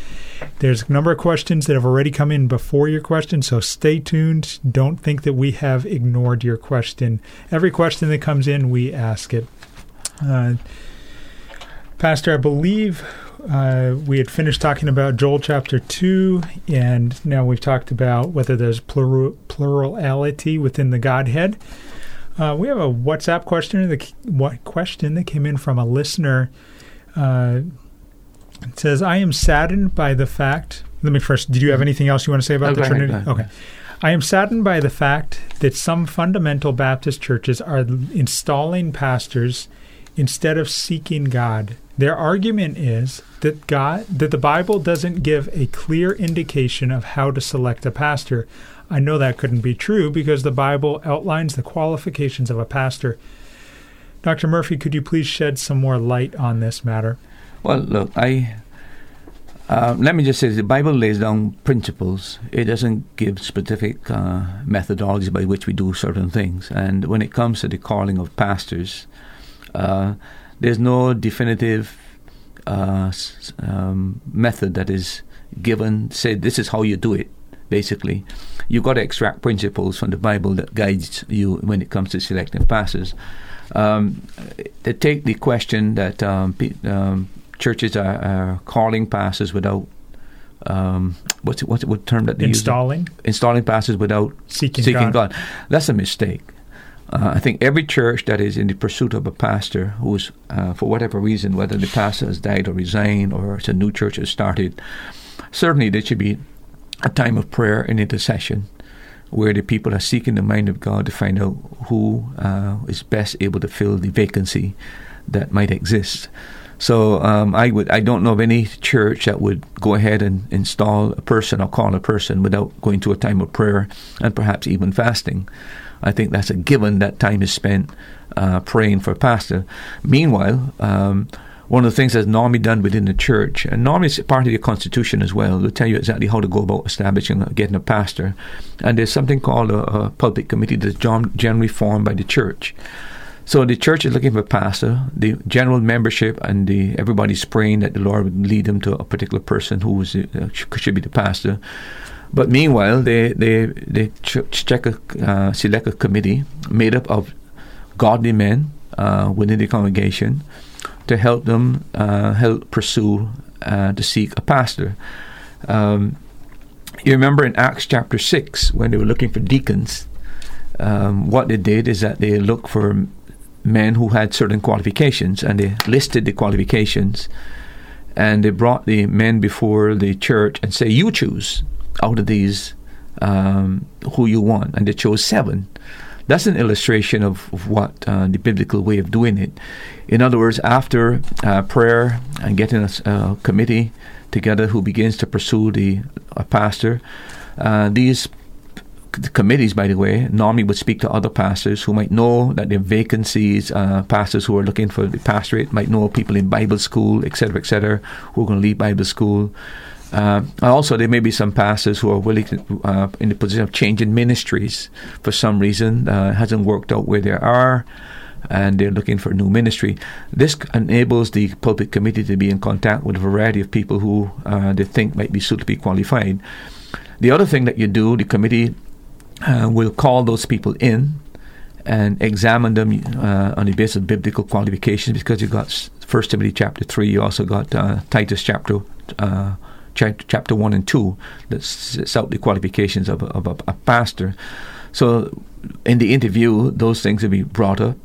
there's a number of questions that have already come in before your question, so stay tuned. Don't think that we have ignored your question. Every question that comes in, we ask it. Uh, Pastor, I believe uh, we had finished talking about Joel chapter 2, and now we've talked about whether there's plural, plurality within the Godhead. Uh, we have a WhatsApp question The what question that came in from a listener. Uh, it says, I am saddened by the fact. Let me first, did you have anything else you want to say about the Trinity? Okay. I am saddened by the fact that some fundamental Baptist churches are installing pastors instead of seeking God. Their argument is that God that the Bible doesn't give a clear indication of how to select a pastor. I know that couldn't be true because the Bible outlines the qualifications of a pastor. Dr. Murphy, could you please shed some more light on this matter? Well, look, I uh, let me just say the Bible lays down principles. It doesn't give specific uh, methodologies by which we do certain things. And when it comes to the calling of pastors, uh, there's no definitive uh, um, method that is given. Say this is how you do it. Basically, you've got to extract principles from the Bible that guides you when it comes to selecting pastors. Um, to take the question that um, pe- um, churches are, are calling pastors without um, what's it, what's it, what term that they Installing, use? Installing pastors without seeking, seeking God. God. That's a mistake. Uh, I think every church that is in the pursuit of a pastor who's, uh, for whatever reason, whether the pastor has died or resigned or it's a new church has started, certainly they should be a time of prayer and intercession where the people are seeking the mind of God to find out who uh, is best able to fill the vacancy that might exist. So um, I would I don't know of any church that would go ahead and install a person or call a person without going to a time of prayer and perhaps even fasting. I think that's a given that time is spent uh, praying for a pastor. Meanwhile, um, one of the things that's normally done within the church, and normally it's part of the constitution as well, they'll tell you exactly how to go about establishing, getting a pastor. And there's something called a, a pulpit committee that's generally formed by the church. So the church is looking for a pastor. The general membership and the everybody's praying that the Lord would lead them to a particular person who was uh, should be the pastor. But meanwhile, they they they check a uh, select a committee made up of godly men uh, within the congregation to help them uh, help pursue uh, to seek a pastor. Um, you remember in Acts chapter six when they were looking for deacons. um, what they did is that they looked for men who had certain qualifications and they listed the qualifications and they brought the men before the church and say, You choose out of these um, who you want. And they chose seven. That's an illustration of, of what uh, the biblical way of doing it. In other words, after uh, prayer and getting a, a, committee together who begins to pursue the pastor, uh, these the committees, by the way, normally would speak to other pastors who might know that there are vacancies, uh, pastors who are looking for the pastorate, might know people in Bible school, etc., etc., who are going to leave Bible school. Uh, also, there may be some pastors who are willing to, uh, in the position of changing ministries for some reason. Uh, hasn't worked out where they are, and they're looking for a new ministry. This enables the pulpit committee to be in contact with a variety of people who uh, they think might be suitably qualified. The other thing that you do, the committee uh, will call those people in and examine them uh, on the basis of biblical qualifications because you've got First Timothy chapter 3, you also got Titus chapter chapter 1 and 2 that sets out the qualifications of a, of a, a pastor. So, in the interview, those things will be brought up.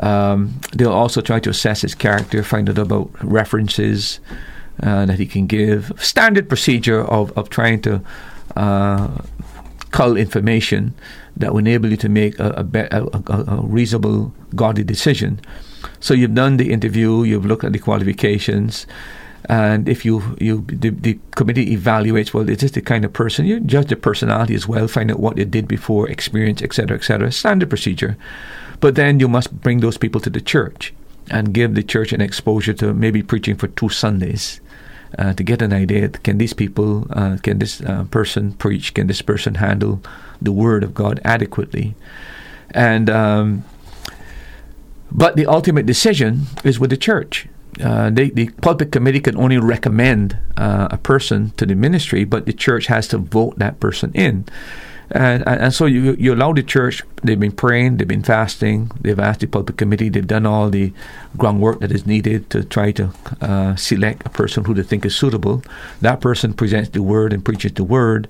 Um, they'll also try to assess his character, find out about references uh, that he can give. Standard procedure of, of trying to uh, cull information that will enable you to make a, a, a, a reasonable, godly decision. So you've done the interview, you've looked at the qualifications, and if you you the, the committee evaluates, well, is this the kind of person? You judge the personality as well, find out what they did before, experience, etc., etc. Standard procedure, but then you must bring those people to the church and give the church an exposure to maybe preaching for two Sundays. Uh, to get an idea, can these people, uh, can this uh, person preach? Can this person handle the word of God adequately? And um, but the ultimate decision is with the church uh, they, the pulpit committee can only recommend uh, a person to the ministry, but the church has to vote that person in. And, and so you, you allow the church, they've been praying, they've been fasting, they've asked the pulpit committee, they've done all the groundwork that is needed to try to uh, select a person who they think is suitable. That person presents the word and preaches the word.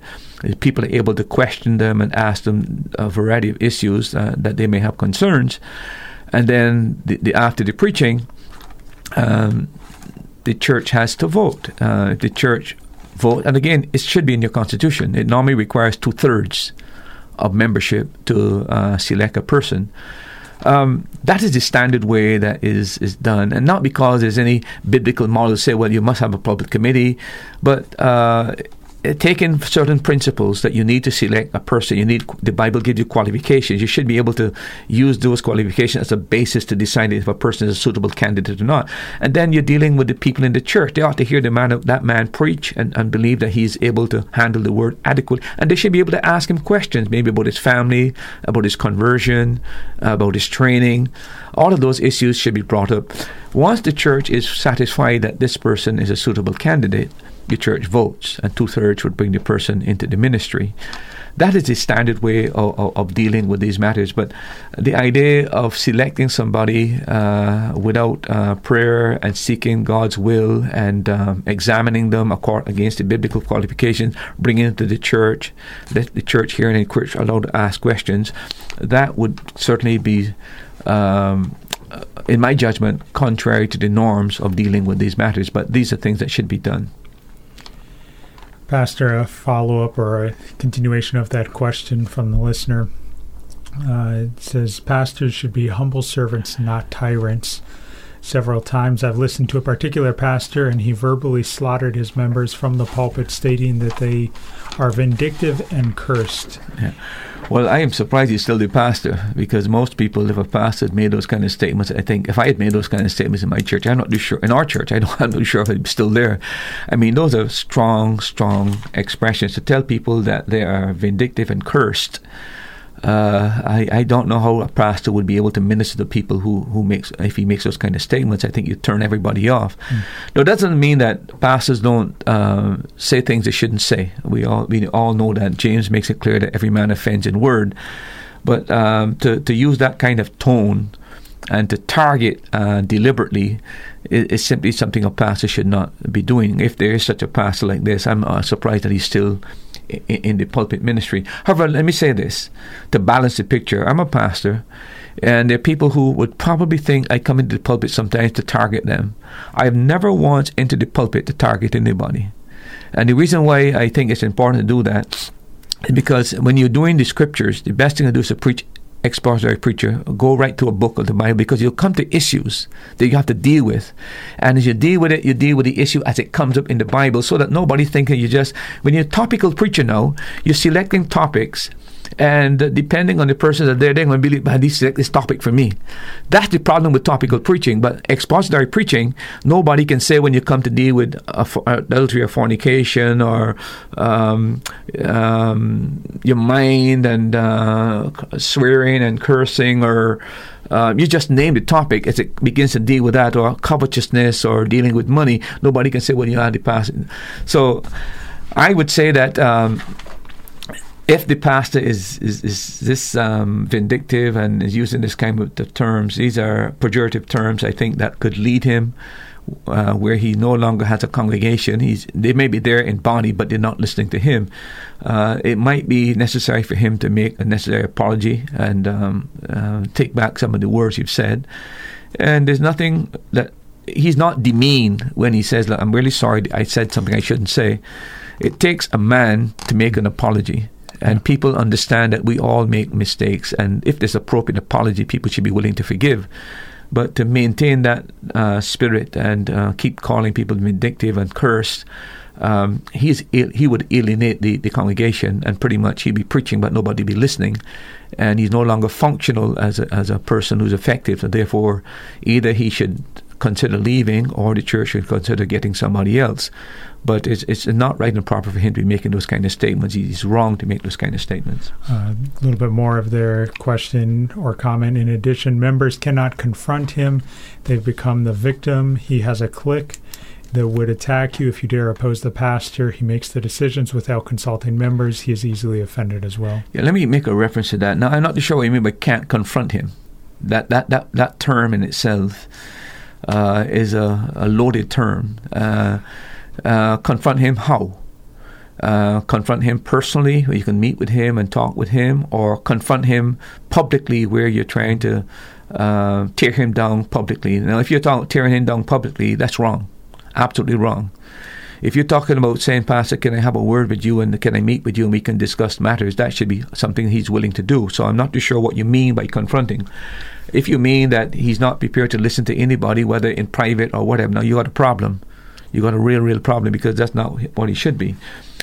People are able to question them and ask them a variety of issues uh, that they may have concerns. And then the, the, after the preaching, um, the church has to vote. Uh, the church vote, and again, it should be in your constitution. It normally requires two thirds of membership to uh, select a person. Um, that is the standard way that is is done, and not because there's any biblical model to say, well, you must have a pulpit committee, but uh, Uh, taking certain principles that you need to select a person, you need the Bible gives you qualifications. You should be able to use those qualifications as a basis to decide if a person is a suitable candidate or not. And then you're dealing with the people in the church. They ought to hear the man that man preach and, and believe that he's able to handle the word adequately. And they should be able to ask him questions, maybe about his family, about his conversion, about his training. All of those issues should be brought up. Once the church is satisfied that this person is a suitable candidate, the church votes, and two thirds would bring the person into the ministry. That is the standard way of, of, of dealing with these matters. But the idea of selecting somebody uh, without uh, prayer and seeking God's will and um, examining them against the biblical qualifications, bringing it to the church, let the church hear and encourage, allowed to ask questions, that would certainly be um, in my judgment, contrary to the norms of dealing with these matters. But these are things that should be done. Pastor, a follow up or a continuation of that question from the listener. Uh, it says, Pastors should be humble servants, not tyrants. Several times I've listened to a particular pastor, and he verbally slaughtered his members from the pulpit, stating that they are vindictive and cursed. Yeah. Well, I am surprised he's still the pastor because most people, if a pastor had made those kind of statements, I think if I had made those kind of statements in my church, I'm not too sure. In our church, I don't, <laughs> I'm not sure if I'm still there. I mean, those are strong, strong expressions to tell people that they are vindictive and cursed uh, I, I don't know how a pastor would be able to minister to people who, who makes if he makes those kind of statements. I think you turn everybody off. Mm. Now, it doesn't mean that pastors don't uh, say things they shouldn't say. We all we all know that James makes it clear that every man offends in word, but um, to to use that kind of tone and to target uh, deliberately is, is, simply something a pastor should not be doing. If there is such a pastor like this, I'm uh, surprised that he's still in, the pulpit ministry. However, let me say this to balance the picture. I'm a pastor, and there are people who would probably think I come into the pulpit sometimes to target them. I've never once entered the pulpit to target anybody. And the reason why I think it's important to do that is because when you're doing the scriptures, the best thing to do is to preach expository preacher, go right to a book of the Bible because you'll come to issues that you have to deal with. And as you deal with it, you deal with the issue as it comes up in the Bible so that nobody's thinking you just, when you're a topical preacher now, you're selecting topics and depending on the person that they're, they're going to believe, this is this topic for me. That's the problem with topical preaching. But expository preaching, nobody can say when you come to deal with adultery or fornication or um, um, your mind and uh, swearing and cursing or uh, you just name the topic as it begins to deal with that or covetousness or dealing with money. Nobody can say, well, you had the past. So I would say that um, if the pastor is is, is this um, vindictive and is using this kind of terms, these are pejorative terms. I think that could lead him uh, where he no longer has a congregation. He's they may be there in body, but they're not listening to him. Uh, it might be necessary for him to make a necessary apology and um, uh, take back some of the words you've said. And there's nothing that he's not demeaned when he says, "Look, "I'm really sorry, I said something I shouldn't say." It takes a man to make an apology and people understand that we all make mistakes, and if there's appropriate apology, people should be willing to forgive. But to maintain that uh, spirit and uh, keep calling people vindictive and cursed, um, he's he would alienate the, the congregation, and pretty much he'd be preaching, but nobody be listening, and he's no longer functional as a, as a person who's effective. And therefore, either he should consider leaving, or the church should consider getting somebody else. But it's, it's not right and proper for him to be making those kind of statements. He's wrong to make those kind of statements. Uh, a little bit more of their question or comment. In addition, members cannot confront him. They've become the victim. He has a clique that would attack you if you dare oppose the pastor. He makes the decisions without consulting members. He is easily offended as well. Yeah, let me make a reference to that. Now, I'm not sure what you mean by can't confront him. That that that, that term in itself uh, is a, a, loaded term. Uh, uh, confront him how? Uh, confront him personally, where you can meet with him and talk with him, or confront him publicly, where you're trying to tear him down publicly. Now, if you're tearing him down publicly, that's wrong, absolutely wrong. If you're talking about saying, Pastor, can I have a word with you and can I meet with you and we can discuss matters, that should be something he's willing to do. So I'm not too sure what you mean by confronting. If you mean that he's not prepared to listen to anybody, whether in private or whatever, now you got a problem you got a real, real problem because that's not what he should be.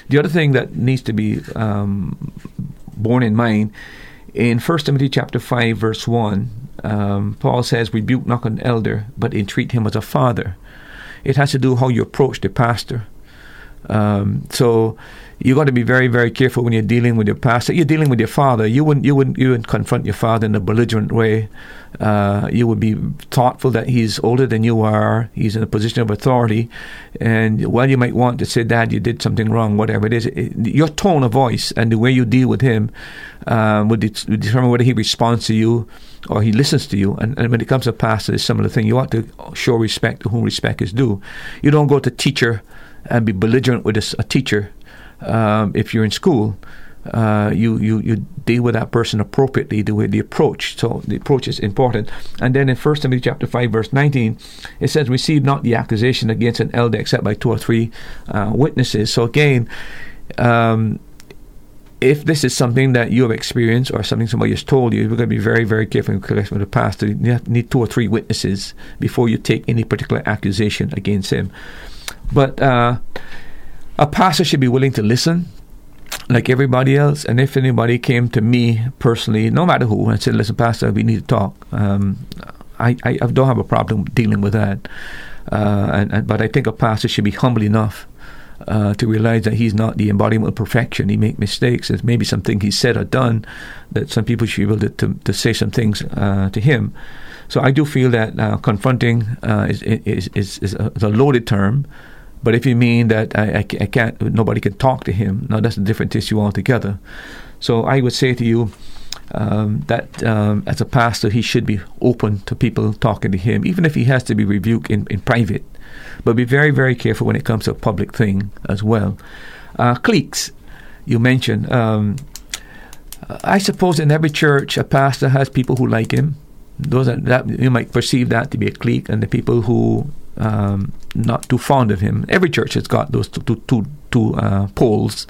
The other thing that needs to be um, borne in mind in 1 Timothy chapter 5, verse 1, um, Paul says, Rebuke not an elder, but entreat him as a father. It has to do how you approach the pastor. Um, so you got to be very, very careful when you're dealing with your pastor. You're dealing with your father. You wouldn't, you wouldn't, you wouldn't confront your father in a belligerent way. Uh, you would be thoughtful that he's older than you are. He's in a position of authority, and while you might want to say, "Dad, you did something wrong," whatever it is, it, your tone of voice and the way you deal with him um, would, de- would, determine whether he responds to you or he listens to you. And, and when it comes to pastor, it's similar thing. You ought to show respect to whom respect is due. You don't go to teacher and be belligerent with a, a teacher um, if you're in school, uh, you, you, you deal with that person appropriately, the way the approach. So the approach is important. And then in 1 Timothy chapter 5, verse 19, it says, Receive not the accusation against an elder except by two or three uh, witnesses. So again, um, if this is something that you have experienced or something somebody has told you, you're going to be very, very careful in connection with the pastor. You need two or three witnesses before you take any particular accusation against him. But uh, a pastor should be willing to listen like everybody else. And if anybody came to me personally, no matter who, and said, listen, Pastor, we need to talk, um, I, I, I, don't have a problem dealing with that. Uh, and, and, but I think a pastor should be humble enough uh, to realize that he's not the embodiment of perfection. He make mistakes. There's maybe something he said or done that some people should be able to, to, to say some things uh, to him. So I do feel that uh, confronting uh, is, is, is, is, a, is a loaded term. But if you mean that I, I, I, can't, nobody can talk to him, now that's a different issue altogether. So I would say to you um, that um, as a pastor, he should be open to people talking to him, even if he has to be rebuked in, in private. But be very, very careful when it comes to a public thing as well. Uh, cliques. you mentioned. Um, I suppose in every church, a pastor has people who like him. Those are, that you might perceive that to be a clique, and the people who um, not too fond of him. Every church has got those two, two, two, two uh, poles.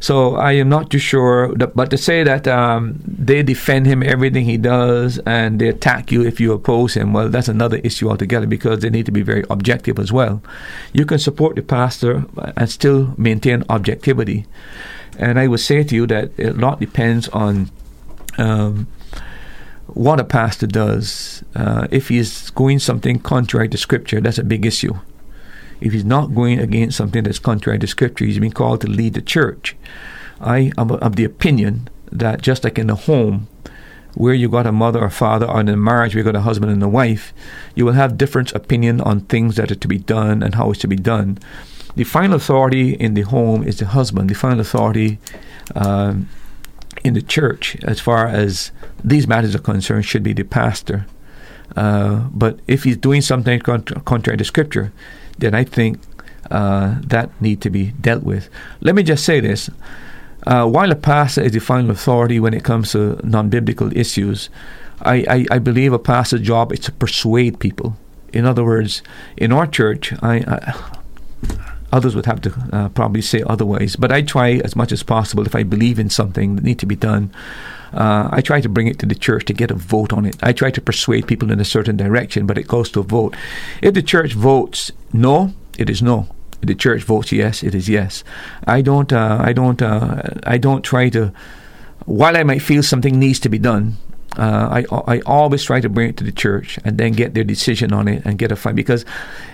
So I am not too sure, but to say that um, they defend him everything he does and they attack you if you oppose him, well, that's another issue altogether because they need to be very objective as well. You can support the pastor and still maintain objectivity. And I would say to you that a lot depends on um, what a pastor does. Uh, if he's going something contrary to Scripture, that's a big issue. If he's not going against something that's contrary to Scripture, he's been called to lead the church. I am of the opinion that just like in the home, where you got a mother or father, or in a marriage where you got a husband and a wife, you will have different opinion on things that are to be done and how it's to be done. The final authority in the home is the husband. The final authority um, in the church, as far as these matters are concerned, should be the pastor. Uh, but if he's doing something contrary to Scripture, then I think uh, that need to be dealt with. Let me just say this. Uh, while a pastor is the final authority when it comes to non-biblical issues, I, I, I, believe a pastor's job is to persuade people. In other words, in our church, I, I others would have to uh, probably say otherwise, but I try as much as possible if I believe in something that needs to be done. Uh, I try to bring it to the church to get a vote on it. I try to persuade people in a certain direction, but it goes to a vote. If the church votes no, it is no. If the church votes yes, it is yes. I don't. Uh, I don't. Uh, I don't try to. While I might feel something needs to be done, uh, I I always try to bring it to the church and then get their decision on it and get a fight because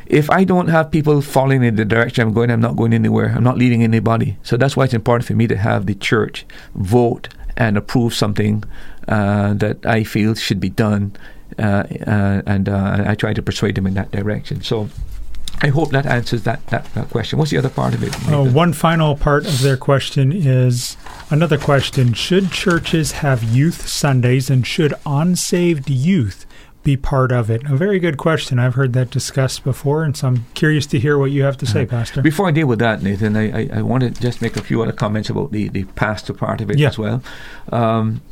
if I don't have people following in the direction I'm going, I'm not going anywhere. I'm not leading anybody. So that's why it's important for me to have the church vote and approve something uh, that I feel should be done, uh, uh, and uh, I try to persuade them in that direction. So. I hope that answers that, that, that question. What's the other part of it? Uh, one final part of their question is another question Should churches have youth Sundays and should unsaved youth be part of it? A very good question. I've heard that discussed before, and so I'm curious to hear what you have to say, uh-huh. Pastor. Before I deal with that, Nathan, I, I, I, want to just make a few other comments about the, the pastor part of it yeah. as well. Um,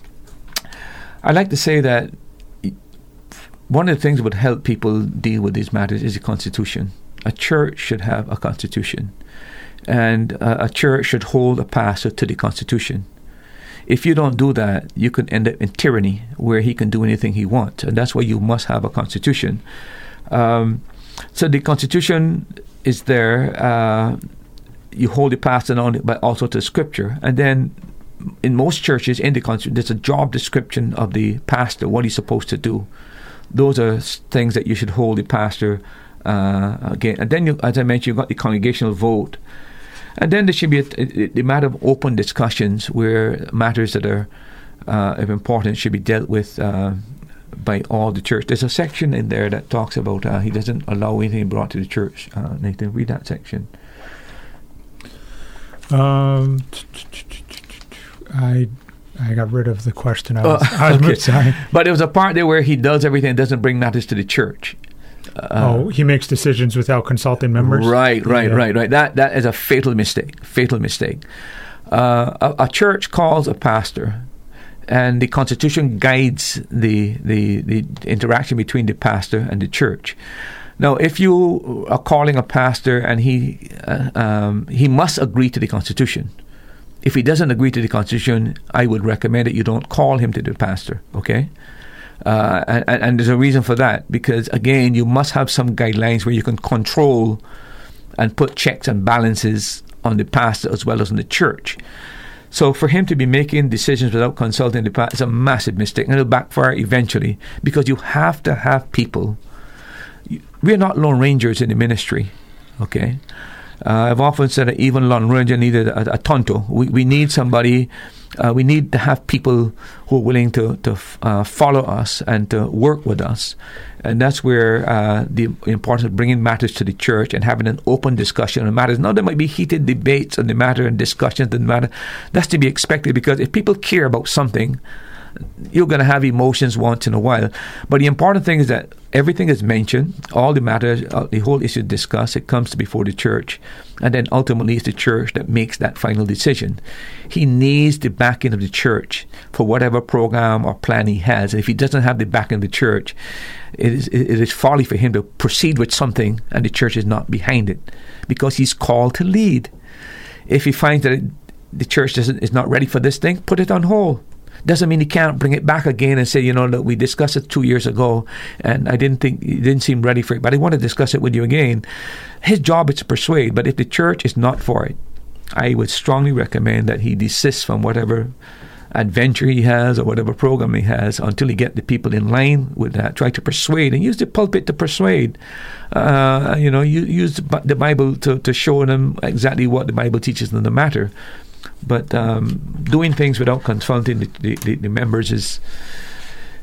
I like to say that one of the things that would help people deal with these matters is the Constitution. A church should have a Constitution, and uh, a church should hold a pastor to the Constitution if you don't do that, you can end up in tyranny where he can do anything he wants. And that's why you must have a constitution. Um, so the constitution is there. Uh, you hold the pastor on it, but also to scripture. And then in most churches, in the country, there's a job description of the pastor, what he's supposed to do. Those are things that you should hold the pastor uh, again. And then, you, as I mentioned, you've got the congregational vote. And then there should be a, a, matter of open discussions where matters that are uh, of importance should be dealt with uh, by all the church. There's a section in there that talks about uh, he doesn't allow anything brought to the church. Uh, Nathan, read that section. Um, I I got rid of the question. I was, oh, I was <laughs> okay. sorry. But there was a part there where he does everything and doesn't bring matters to the church. Uh, oh, he makes decisions without consulting members. Right, right, yeah. right, right. That that is a fatal mistake. Fatal mistake. Uh, a, a, church calls a pastor, and the Constitution guides the, the the interaction between the pastor and the church. Now, if you are calling a pastor and he uh, um, he must agree to the Constitution. If he doesn't agree to the Constitution, I would recommend that you don't call him to the pastor. Okay. Uh, and, and, there's a reason for that because, again, you must have some guidelines where you can control and put checks and balances on the pastor as well as on the church. So for him to be making decisions without consulting the pastor is a massive mistake, and it'll backfire eventually because you have to have people. We're not lone rangers in the ministry, okay? Uh, I've often said that even Lone Ranger needed a, a Tonto. We, we need somebody uh, we need to have people who are willing to, to uh, follow us and to work with us. And that's where uh, the importance of bringing matters to the church and having an open discussion on matters. Now, there might be heated debates on the matter and discussions on the matter. That's to be expected because if people care about something, you're going to have emotions once in a while. But the important thing is that everything is mentioned, all the matters, uh, the whole issue discussed, it comes before the church, and then ultimately it's the church that makes that final decision. He needs the backing of the church for whatever program or plan he has. And if he doesn't have the backing of the church, it is, it is folly for him to proceed with something and the church is not behind it because he's called to lead. If he finds that it, the church is not ready for this thing, put it on hold doesn't mean he can't bring it back again and say, you know, that we discussed it two years ago, and I didn't think he didn't seem ready for it, but I want to discuss it with you again. His job is to persuade, but if the church is not for it, I would strongly recommend that he desists from whatever adventure he has or whatever program he has until he get the people in line with that. Try to persuade and use the pulpit to persuade. Uh, you know, use the Bible to, to show them exactly what the Bible teaches on the matter. But um, doing things without consulting the, the, the, members is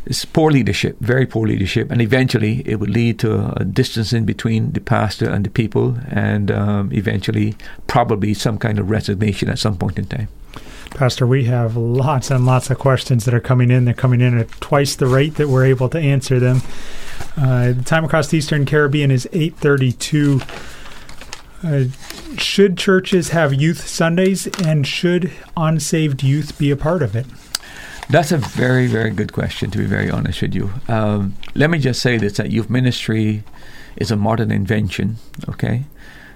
is poor leadership, very poor leadership, and eventually it would lead to a distancing between the pastor and the people, and um, eventually probably some kind of resignation at some point in time. Pastor, we have lots and lots of questions that are coming in. They're coming in at twice the rate that we're able to answer them. Uh, the time across the Eastern Caribbean is 832. Uh, should churches have youth Sundays and should unsaved youth be a part of it? That's a very, very good question, to be very honest with you. Um, let me just say this that youth ministry is a modern invention, okay?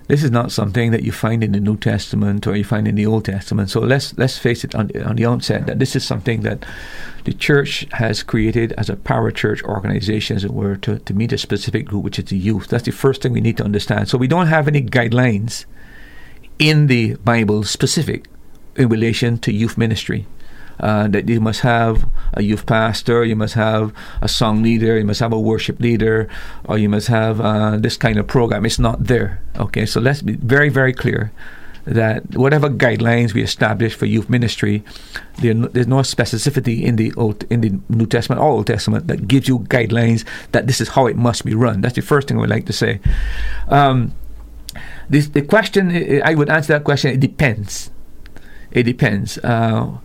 This is not something that you find in the New Testament or you find in the Old Testament. So let's let's face it on, on the onset that this is something that the church has created as a parachurch organization, as it were, to, to meet a specific group, which is the youth. That's the first thing we need to understand. So we don't have any guidelines in the Bible specific in relation to youth ministry uh, that you must have a youth pastor, you must have a song leader, you must have a worship leader, or you must have uh, this kind of program. It's not there. Okay, so let's be very, very clear that whatever guidelines we establish for youth ministry, there, there's no specificity in the Old, in the New Testament or Old Testament that gives you guidelines that this is how it must be run. That's the first thing I would like to say. Um, this, the question, I would answer that question. It depends. It depends. Uh,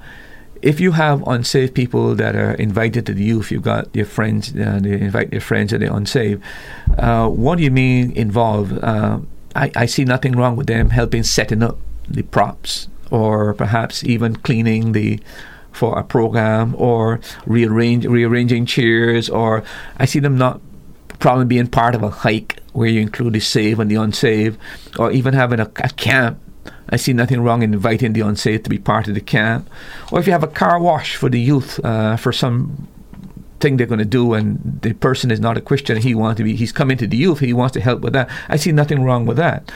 if you have unsaved people that are invited to the youth, you've got your friends, uh, they invite their friends and they're unsaved. Uh, what do you mean involved? Uh, I, I see nothing wrong with them helping setting up the props or perhaps even cleaning the for a program or rearrange, rearranging chairs or I see them not probably being part of a hike where you include the saved and the unsaved or even having a, a camp I see nothing wrong in inviting the unsaved to be part of the camp. Or if you have a car wash for the youth uh, for some thing they're going to do and the person is not a Christian, he wants to be, he's coming to the youth, he wants to help with that. I see nothing wrong with that.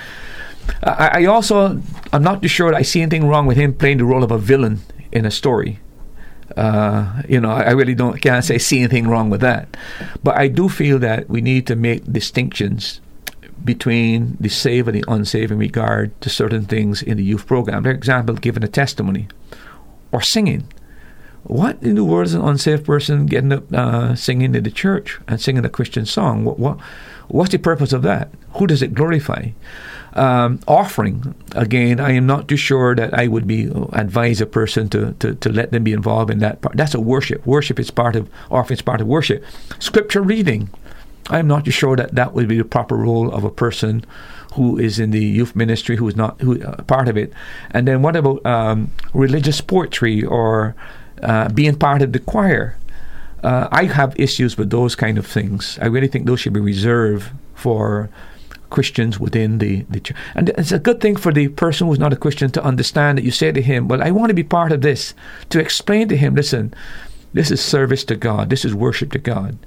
I, I also, I'm not too sure I see anything wrong with him playing the role of a villain in a story. Uh, you know, I really don't can't say see anything wrong with that, but I do feel that we need to make distinctions between the saved and the unsaved in regard to certain things in the youth program. For example, giving a testimony or singing. What in the world is an unsaved person getting up uh, singing in the church and singing a Christian song? What, what, what's the purpose of that? Who does it glorify? Um, offering again, I am not too sure that I would be uh, advise a person to, to, to let them be involved in that. Part. That's a worship. Worship is part of offering is part of worship. Scripture reading. I'm not sure that that would be the proper role of a person who is in the youth ministry who is not who uh, part of it. And then what about um, religious poetry or uh, being part of the choir? Uh, I have issues with those kind of things. I really think those should be reserved for Christians within the, the church. And it's a good thing for the person who's not a Christian to understand that you say to him, Well, I want to be part of this, to explain to him, listen, this is service to God, this is worship to God.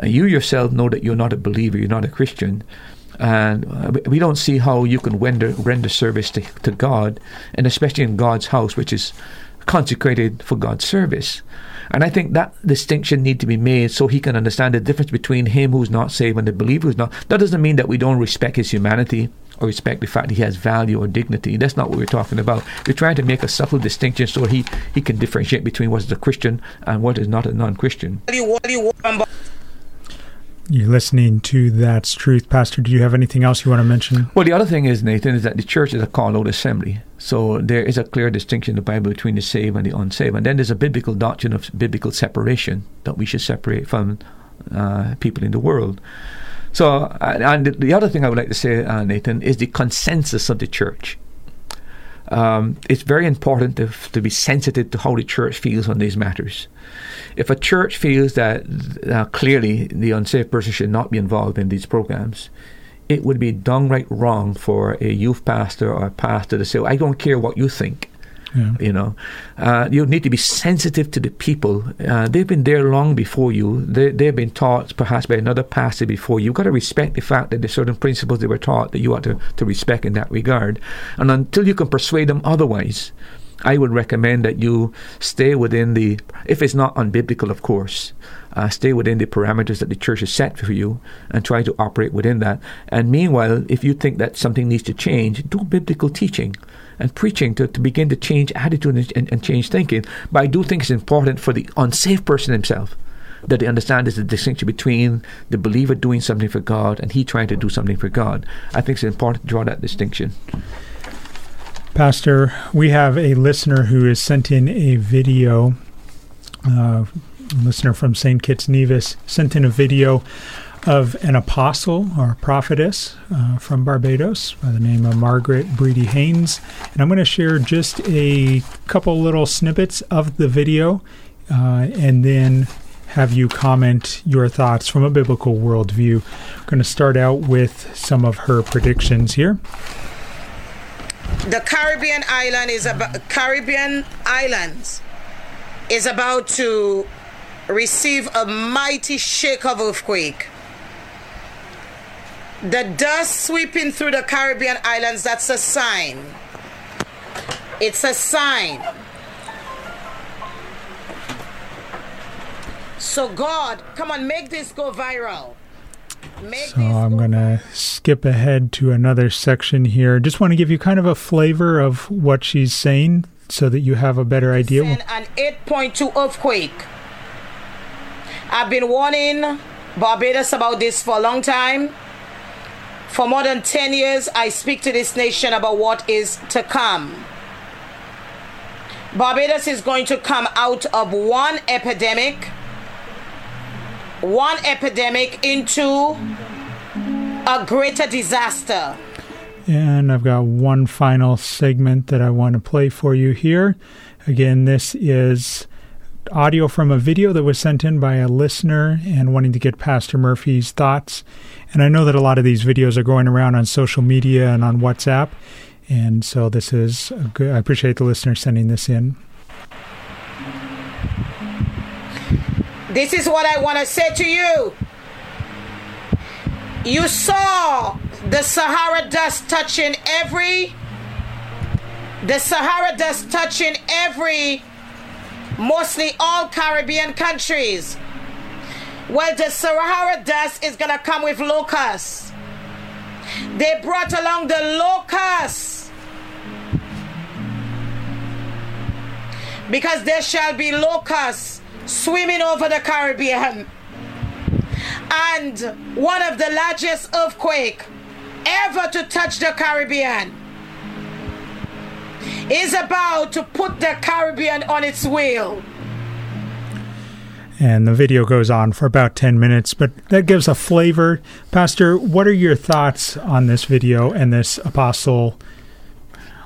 Uh, you yourself know that you're not a believer, you're not a Christian, and uh, we don't see how you can render render service to, to God, and especially in God's house, which is consecrated for God's service. And I think that distinction need to be made so he can understand the difference between him who's not saved and the believer who's not. That doesn't mean that we don't respect his humanity or respect the fact that he has value or dignity. That's not what we're talking about. We're trying to make a subtle distinction so he, he can differentiate between what is a Christian and what is not a non-Christian. You're listening to That's Truth. Pastor, do you have anything else you want to mention? Well, the other thing is, Nathan, is that the church is a called out assembly. So there is a clear distinction in the Bible between the saved and the unsaved. And then there's a biblical doctrine of biblical separation that we should separate from uh, people in the world. So, uh, and the other thing I would like to say, uh, Nathan, is the consensus of the church. Um, it's very important to, to be sensitive to how the church feels on these matters. If a church feels that uh, clearly the unsafe person should not be involved in these programs, it would be downright wrong for a youth pastor or a pastor to say, well, I don't care what you think. Yeah. You know, uh, you need to be sensitive to the people. Uh, they've been there long before you. They, they've been taught perhaps by another pastor before you. You've got to respect the fact that there's certain principles they were taught that you ought to, to respect in that regard. And until you can persuade them otherwise, I would recommend that you stay within the, if it's not unbiblical, of course, uh, stay within the parameters that the church has set for you and try to operate within that. And meanwhile, if you think that something needs to change, do biblical teaching and preaching to, to begin to change attitude and, and, and change thinking. But I do think it's important for the unsafe person himself that they understand there's a distinction between the believer doing something for God and he trying to do something for God. I think it's important to draw that distinction. Pastor, we have a listener who has sent in a video. Uh, listener from St. Kitts Nevis sent in a video of an apostle or prophetess uh, from Barbados by the name of Margaret Breedy Haynes. And I'm going to share just a couple little snippets of the video uh, and then have you comment your thoughts from a biblical worldview. I'm going to start out with some of her predictions here. The Caribbean island is about Caribbean islands is about to receive a mighty shake of earthquake. The dust sweeping through the Caribbean islands, that's a sign. It's a sign. So, God, come on, make this go viral. Make so I'm going to skip ahead to another section here. Just want to give you kind of a flavor of what she's saying so that you have a better idea. An 8.2 earthquake. I've been warning Barbados about this for a long time. For more than 10 years, I speak to this nation about what is to come. Barbados is going to come out of one epidemic, one epidemic into a greater disaster. And I've got one final segment that I want to play for you here. Again, this is audio from a video that was sent in by a listener and wanting to get Pastor Murphy's thoughts. And I know that a lot of these videos are going around on social media and on WhatsApp. And so this is good. I appreciate the listener sending this in. This is what I want to say to you. You saw the Sahara dust touching every the Sahara dust touching every mostly all Caribbean countries. Well, the Sahara dust is going to come with locusts. They brought along the locusts. Because there shall be locusts swimming over the Caribbean. And one of the largest earthquake ever to touch the Caribbean is about to put the Caribbean on its wheel. And the video goes on for about 10 minutes, but that gives a flavor. Pastor, what are your thoughts on this video and this apostle?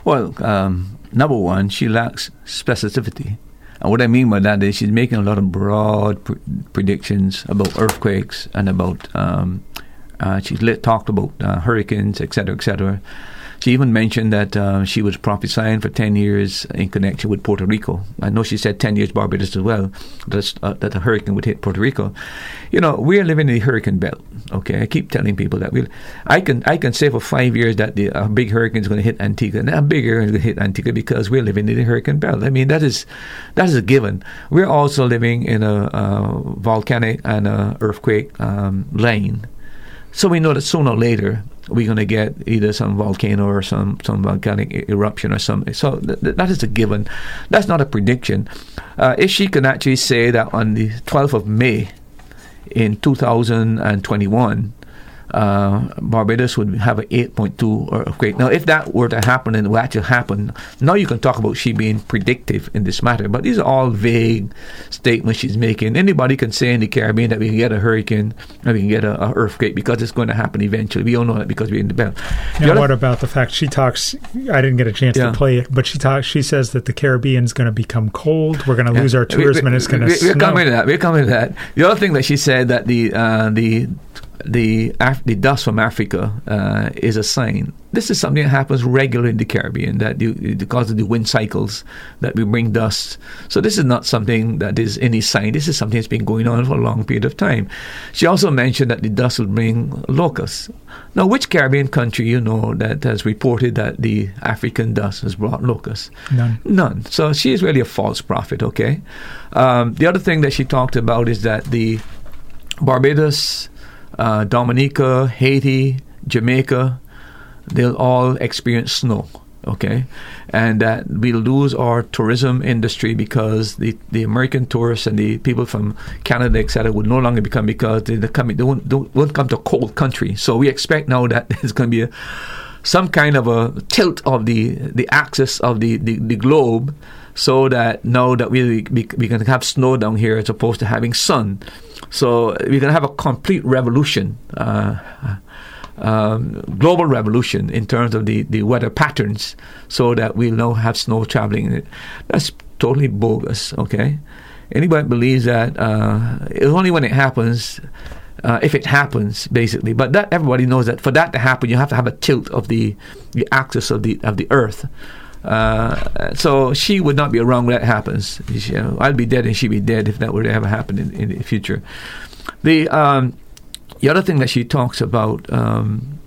Well, um, number one, she lacks specificity. And what I mean by that is she's making a lot of broad pr- predictions about earthquakes and about, um, uh, she's lit, talked about uh, hurricanes, etc., etc. She even mentioned that uh, she was prophesying for 10 years in connection with Puerto Rico. I know she said 10 years Barbados as well, that, uh, that a hurricane would hit Puerto Rico. You know, we're living in the hurricane belt, okay? I keep telling people that. we I can I can say for five years that the uh, big hurricane is going to hit Antigua, and a bigger is going to hit Antigua because we're living in the hurricane belt. I mean, that is, that is a given. We're also living in a, a volcanic and a earthquake um, lane. So we know that sooner or later we're going to get either some volcano or some, some volcanic eruption or something. So th- that is a given. That's not a prediction. Uh, if she can actually say that on the 12th of May in 2021, uh, Barbados would have an 8.2 earthquake. Now, if that were to happen and it will actually happen, now you can talk about she being predictive in this matter. But these are all vague statements she's making. Anybody can say in the Caribbean that we can get a hurricane and we can get an earthquake because it's going to happen eventually. We all know that because we're in the belt. Now, what about the fact she talks? I didn't get a chance Yeah. to play it, but she talks. She says that the Caribbean is going to become cold. We're going to Yeah. lose our We- tourism, we- and it's going to we- We're snow. coming to that. We're coming to that. The other thing that she said that the uh, the the Af- the dust from Africa uh, is a sign. This is something that happens regularly in the Caribbean that the, because of the wind cycles that we bring dust. So this is not something that is any sign. This is something that's been going on for a long period of time. She also mentioned that the dust will bring locusts. Now, which Caribbean country you know that has reported that the African dust has brought locusts? None. None. So she is really a false prophet, okay? Um, the other thing that she talked about is that the Barbados, uh, Dominica, Haiti, Jamaica, they'll all experience snow, okay? And that we'll lose our tourism industry because the, the American tourists and the people from Canada, etc., will no longer become because they, they, come, they, won't, they won't come to a cold country. So we expect now that <laughs> there's going to be a some kind of a tilt of the the axis of the, the, the globe so that now that we, we we can have snow down here as opposed to having sun so we're going to have a complete revolution uh, um, global revolution in terms of the, the weather patterns so that we'll now have snow traveling that's totally bogus okay anybody believes that uh, it's only when it happens uh, if it happens, basically. But that everybody knows that for that to happen, you have to have a tilt of the the axis of the of the Earth. Uh, so she would not be around when that happens. She, uh, I'd be dead and she'd be dead if that were to ever happen in, in the future. The um, the other thing that she talks about um,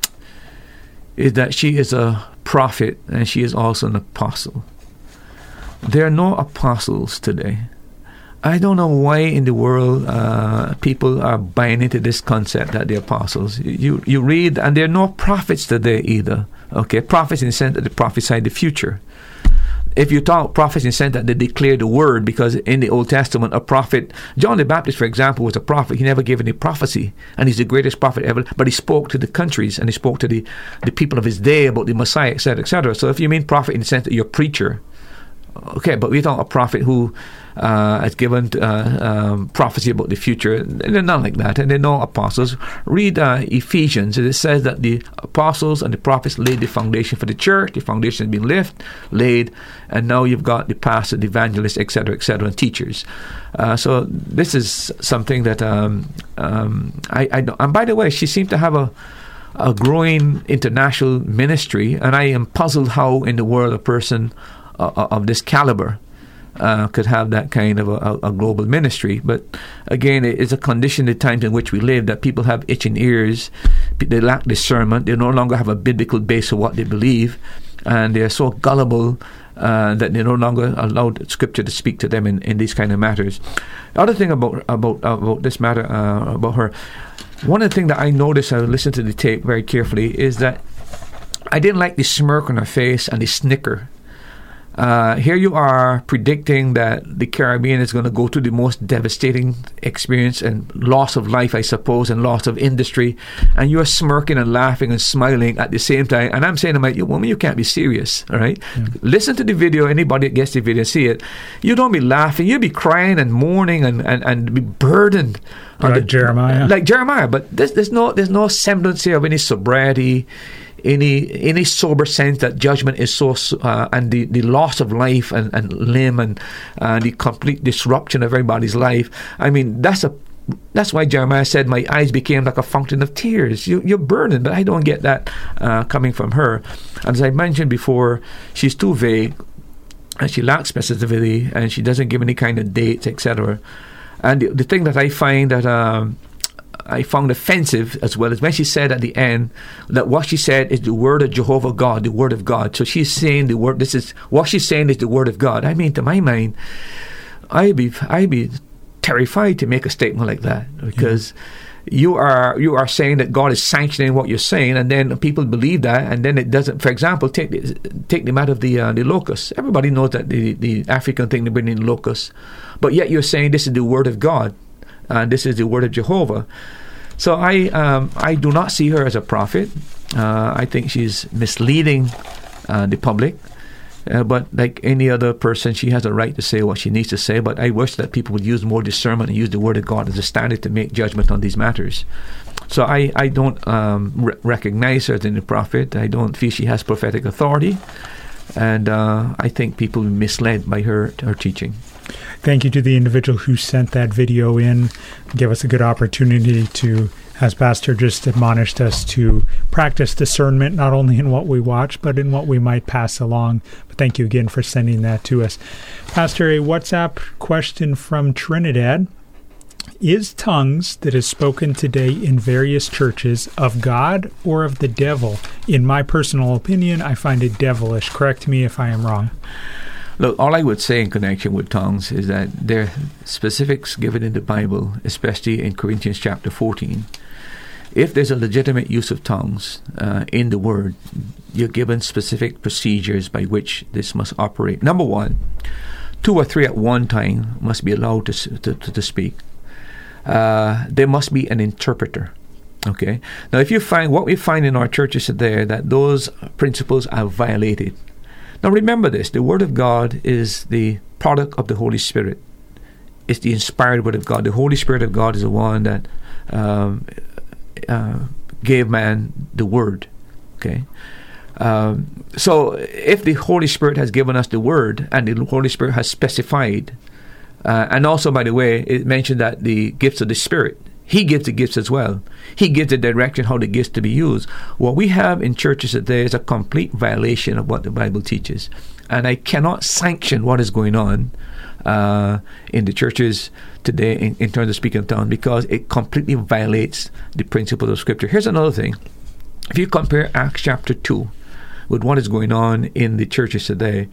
is that she is a prophet and she is also an apostle. There are no apostles today. I don't know why in the world uh, people are buying into this concept that they're apostles. You you read, and there are no prophets today either. Okay, prophets in the sense that they prophesy the future. If you talk prophets in the sense that they declare the word, because in the Old Testament, a prophet, John the Baptist, for example, was a prophet. He never gave any prophecy, and he's the greatest prophet ever. But he spoke to the countries and he spoke to the, the people of his day about the Messiah, etc., etc. So if you mean prophet in the sense that you're a preacher, okay, but we talk a prophet who uh, given uh, um, prophecy about the future. They're not like that, and they're no apostles. Read uh, Ephesians, it says that the apostles and the prophets laid the foundation for the church. The foundation has been lift, laid, and now you've got the pastors, the evangelists, etc., etc., and teachers. Uh, so this is something that um, um, I, I and by the way, she seemed to have a a growing international ministry, and I am puzzled how in the world a person uh, of this caliber uh, could have that kind of a, a, global ministry. But again, it is a condition, the times in which we live, that people have itching ears, they lack discernment, they no longer have a biblical base of what they believe, and they are so gullible. Uh, that they no longer allowed Scripture to speak to them in, in these kind of matters. The other thing about about about this matter uh, about her, one of the things that I noticed, I listened to the tape very carefully, is that I didn't like the smirk on her face and the snicker. Uh, here you are predicting that the Caribbean is going to go through the most devastating experience and loss of life, I suppose, and loss of industry, and you are smirking and laughing and smiling at the same time. And I'm saying to my woman, you can't be serious, all right? Listen to the video. Anybody that gets the video, see it. You don't be laughing. You be crying and mourning and, and, and be burdened. Like Jeremiah. like Jeremiah, but there's, there's no there's no semblance here of any sobriety, any any sober sense that judgment is so uh, and the, the loss of life and, and limb and the complete disruption of everybody's life. I mean, that's a that's why Jeremiah said, "My eyes became like a fountain of tears." You, you're burdened, but I don't get that uh, coming from her. And as I mentioned before, she's too vague, and she lacks specificity, and she doesn't give any kind of dates, etc. And the, the thing that I find that um, I found offensive as well as when she said at the end that what she said is the word of Jehovah God, the word of God. So she's saying the word. This is what she's saying is the word of God. I mean, to my mind, I'd be I'd be terrified to make a statement like that because. You are you are saying that God is sanctioning what you're saying, and then people believe that, and then it doesn't. For example, take the, take them out of the uh, the locusts. Everybody knows that the the African thing they bring in locusts, but yet you're saying this is the word of God, and this is the word of Jehovah. So I um, I do not see her as a prophet. Uh, I think she's misleading uh, the public. Uh, but like any other person, she has a right to say what she needs to say. But I wish that people would use more discernment and use the Word of God as a standard to make judgment on these matters. So I, I don't um, re- recognize her as a prophet. I don't feel she has prophetic authority. And uh, I think people are misled by her, her teaching. Thank you to the individual who sent that video in. Give us a good opportunity to, as Pastor just admonished us, to practice discernment not only in what we watch, but in what we might pass along. But thank you again for sending that to us. Pastor, a WhatsApp question from Trinidad. Is tongues that is spoken today in various churches of God or of the devil? In my personal opinion, I find it devilish. Correct me if I am wrong. Look, all I would say in connection with tongues is that there are specifics given in the Bible, especially in Corinthians chapter 14. If there's a legitimate use of tongues uh, in the Word, you're given specific procedures by which this must operate. Number one, two or three at one time must be allowed to, to, to speak. Uh, there must be an interpreter. Okay. Now, if you find what we find in our churches today, that those principles are violated, now remember this the Word of God is the product of the Holy Spirit. It's the inspired Word of God. The Holy Spirit of God is the one that um, uh, gave man the Word. Okay? Um, so if the Holy Spirit has given us the Word and the Holy Spirit has specified, uh, and also, by the way, it mentioned that the gifts of the Spirit he gives the gifts as well. He gives the direction how the gifts to be used. What we have in churches today is a complete violation of what the Bible teaches. And I cannot sanction what is going on uh, in the churches today in, in terms of speaking of tongues because it completely violates the principles of Scripture. Here's another thing. If you compare Acts chapter 2 with what is going on in the churches today,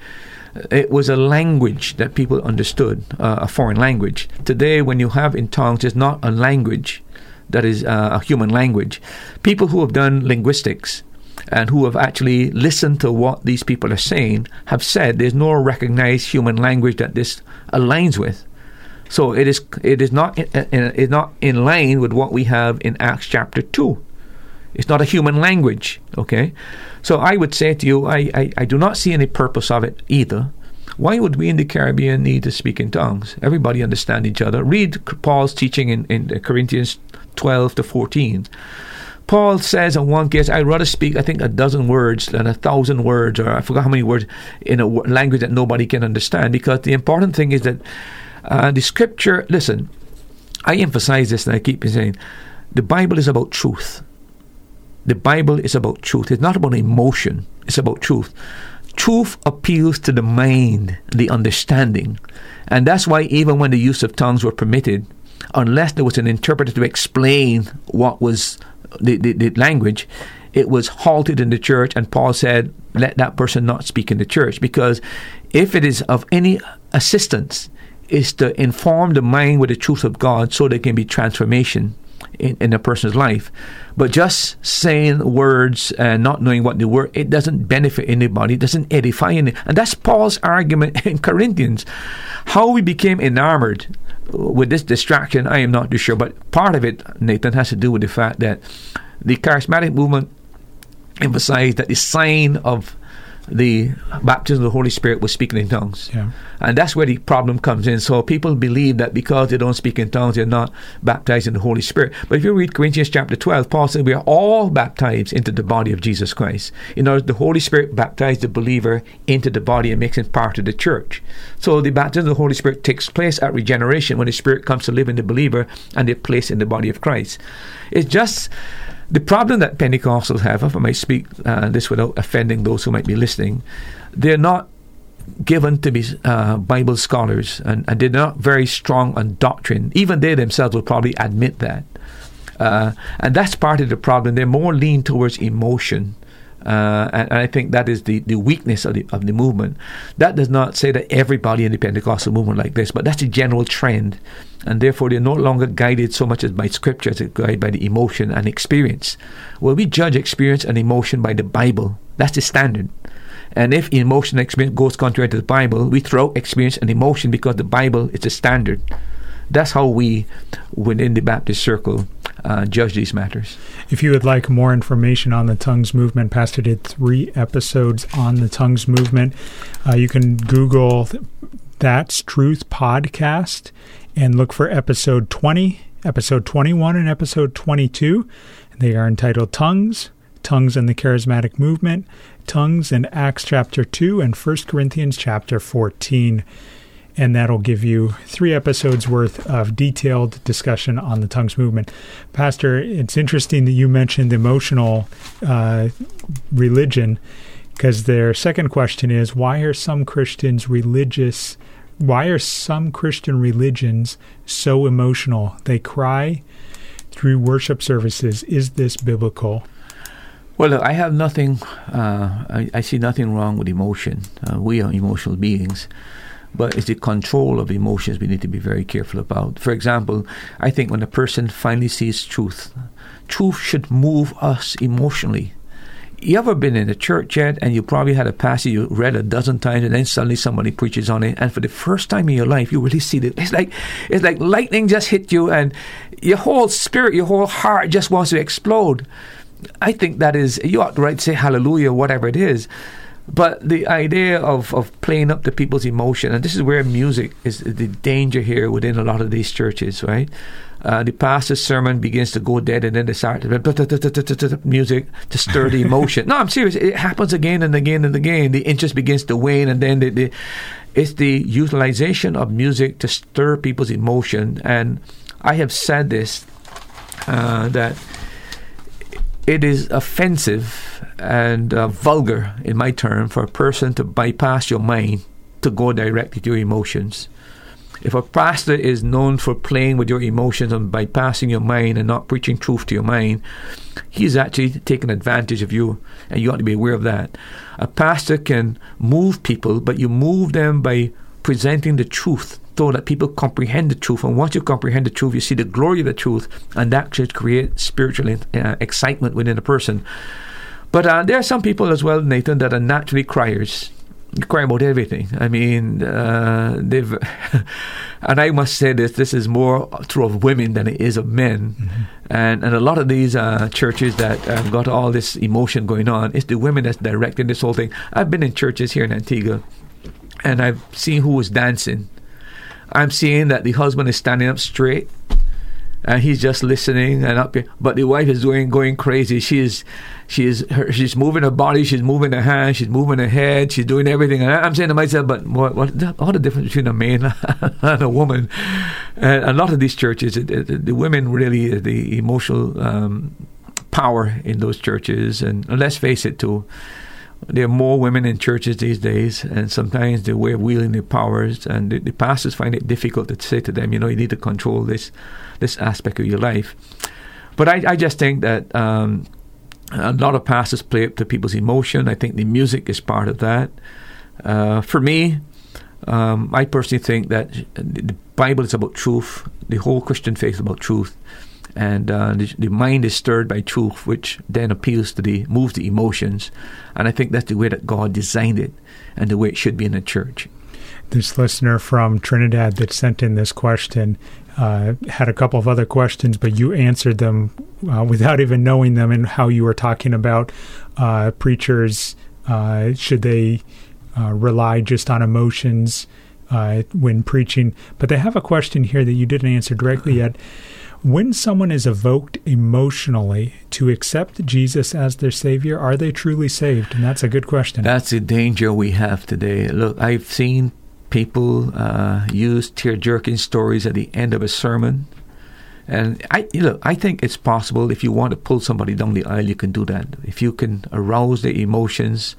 it was a language that people understood, uh, a foreign language. Today, when you have in tongues, it's not a language that is uh, a human language. People who have done linguistics and who have actually listened to what these people are saying have said there's no recognized human language that this aligns with. So it is it is not in, in, is not in line with what we have in Acts chapter two. It's not a human language, okay? So I would say to you, I, I, I do not see any purpose of it either. Why would we in the Caribbean need to speak in tongues? Everybody understand each other. Read Paul's teaching in, in Corinthians 12 to 14. Paul says in one case, I'd rather speak, I think, a dozen words than a thousand words, or I forgot how many words, in a language that nobody can understand. Because the important thing is that uh, the scripture, listen, I emphasize this and I keep saying, the Bible is about truth. The Bible is about truth. It's not about emotion, it's about truth. Truth appeals to the mind, the understanding. And that's why, even when the use of tongues were permitted, unless there was an interpreter to explain what was the, the, the language, it was halted in the church, and Paul said, Let that person not speak in the church. Because if it is of any assistance, is to inform the mind with the truth of God so there can be transformation in, in a person's life. But just saying words and not knowing what they were, it doesn't benefit anybody, it doesn't edify anyone. And that's Paul's argument <laughs> in Corinthians. How we became enamored with this distraction, I am not too sure. But part of it, Nathan, has to do with the fact that the charismatic movement emphasized that the sign of the baptism of the Holy Spirit was speaking in tongues. Yeah. And that's where the problem comes in. So people believe that because they don't speak in tongues, they're not baptized in the Holy Spirit. But if you read Corinthians chapter 12, Paul said we are all baptized into the body of Jesus Christ. In other words, the Holy Spirit baptized the believer into the body and makes him part of the church. So the baptism of the Holy Spirit takes place at regeneration when the Spirit comes to live in the believer and they're placed in the body of Christ. It's just the problem that Pentecostals have, if I might speak uh, this without offending those who might be listening, they're not given to be uh, Bible scholars and, and, they're not very strong on doctrine. Even they themselves will probably admit that. Uh, and that's part of the problem. They're more lean towards emotion uh, and, and, I think that is the, the weakness of the, of the movement. That does not say that everybody in the Pentecostal movement like this, but that's the general trend. And therefore, they're no longer guided so much as by Scripture as guided by the emotion and experience. Well, we judge experience and emotion by the Bible. That's the standard. And if emotion and experience goes contrary to the Bible, we throw experience and emotion because the Bible is the standard. That's how we, within the Baptist circle, uh, judge these matters. If you would like more information on the tongues movement, Pastor did three episodes on the tongues movement. Uh, you can Google That's Truth podcast and look for episode 20, episode 21, and episode 22. They are entitled Tongues, Tongues and the Charismatic Movement, Tongues in Acts chapter 2, and 1 Corinthians chapter 14 and that'll give you three episodes worth of detailed discussion on the tongues movement. Pastor, it's interesting that you mentioned emotional uh, religion because their second question is why are some Christians religious? Why are some Christian religions so emotional? They cry through worship services. Is this biblical? Well, I have nothing, uh, I, I, see nothing wrong with emotion. Uh, we are emotional beings but it's the control of emotions we need to be very careful about. For example, I think when a person finally sees truth, truth should move us emotionally. You ever been in a church yet and you probably had a passage you read a dozen times and then suddenly somebody preaches on it and for the first time in your life you really see it. It's like it's like lightning just hit you and your whole spirit, your whole heart just wants to explode. I think that is you ought to right say hallelujah, whatever it is. But the idea of, of playing up the people's emotion, and this is where music is the danger here within a lot of these churches, right? Uh, the pastor's sermon begins to go dead, and then they start to music to stir the emotion. <laughs> no, I'm serious. It happens again and again and again. The interest begins to wane, and then the, the, it's the utilization of music to stir people's emotion. And I have said this uh, that it is offensive and uh, vulgar, in my term, for a person to bypass your mind to go directly to your emotions. If a pastor is known for playing with your emotions and bypassing your mind and not preaching truth to your mind, he's actually taking advantage of you, and you ought to be aware of that. A pastor can move people, but you move them by presenting the truth so that people comprehend the truth. And once you comprehend the truth, you see the glory of the truth, and that should create spiritual uh, excitement within a person. But uh, there are some people as well, Nathan, that are naturally criers. cry about everything. I mean, uh, they've, <laughs> and I must say this: this is more true of women than it is of men. Mm-hmm. And and a lot of these uh, churches that have got all this emotion going on, it's the women that's directing this whole thing. I've been in churches here in Antigua, and I've seen who was dancing I'm seeing that the husband is standing up straight and he's just listening and up. But the wife is doing going crazy. She is, she is, her, she's moving her body, she's moving her hands, she's moving her head, she's doing everything. And I'm saying to myself, but what, what, what the difference between a man <laughs> and a woman? And a lot of these churches, the women really, the emotional um, power in those churches, and let's face it, too there are more women in churches these days, and sometimes the way of wielding their powers, and the, the, pastors find it difficult to say to them, you know, you need to control this this aspect of your life. But I, I just think that um, a lot of pastors play up to people's emotion. I think the music is part of that. Uh, for me, um, I personally think that the Bible is about truth. The whole Christian faith is about truth and uh, the, the, mind is stirred by truth, which then appeals to the moves the emotions, and I think that's the way that God designed it, and the way it should be in a church. This listener from Trinidad that sent in this question uh, had a couple of other questions, but you answered them uh, without even knowing them, and how you were talking about uh, preachers uh, should they uh, rely just on emotions when preaching. But they have a question here that you didn't answer directly yet when someone is evoked emotionally to accept Jesus as their Savior, are they truly saved? And that's a good question. That's the danger we have today. Look, I've seen people uh, use tear jerking stories at the end of a sermon. And I look, I think it's possible if you want to pull somebody down the aisle, you can do that. If you can arouse their emotions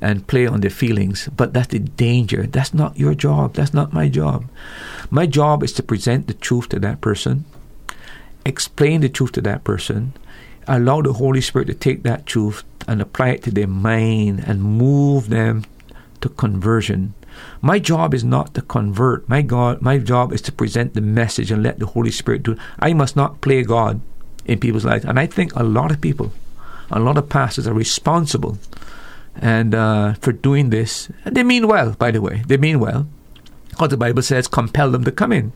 and play on their feelings. But that's the danger. That's not your job. That's not my job. My job is to present the truth to that person explain the truth to that person, allow the Holy Spirit to take that truth and apply it to their mind and move them to conversion. My job is not to convert. My God, my job is to present the message and let the Holy Spirit do it. I must not play God in people's lives. And I think a lot of people, a lot of pastors are responsible and uh, for doing this. And they mean well, by the way. They mean well. Because the Bible says, compel them to come in.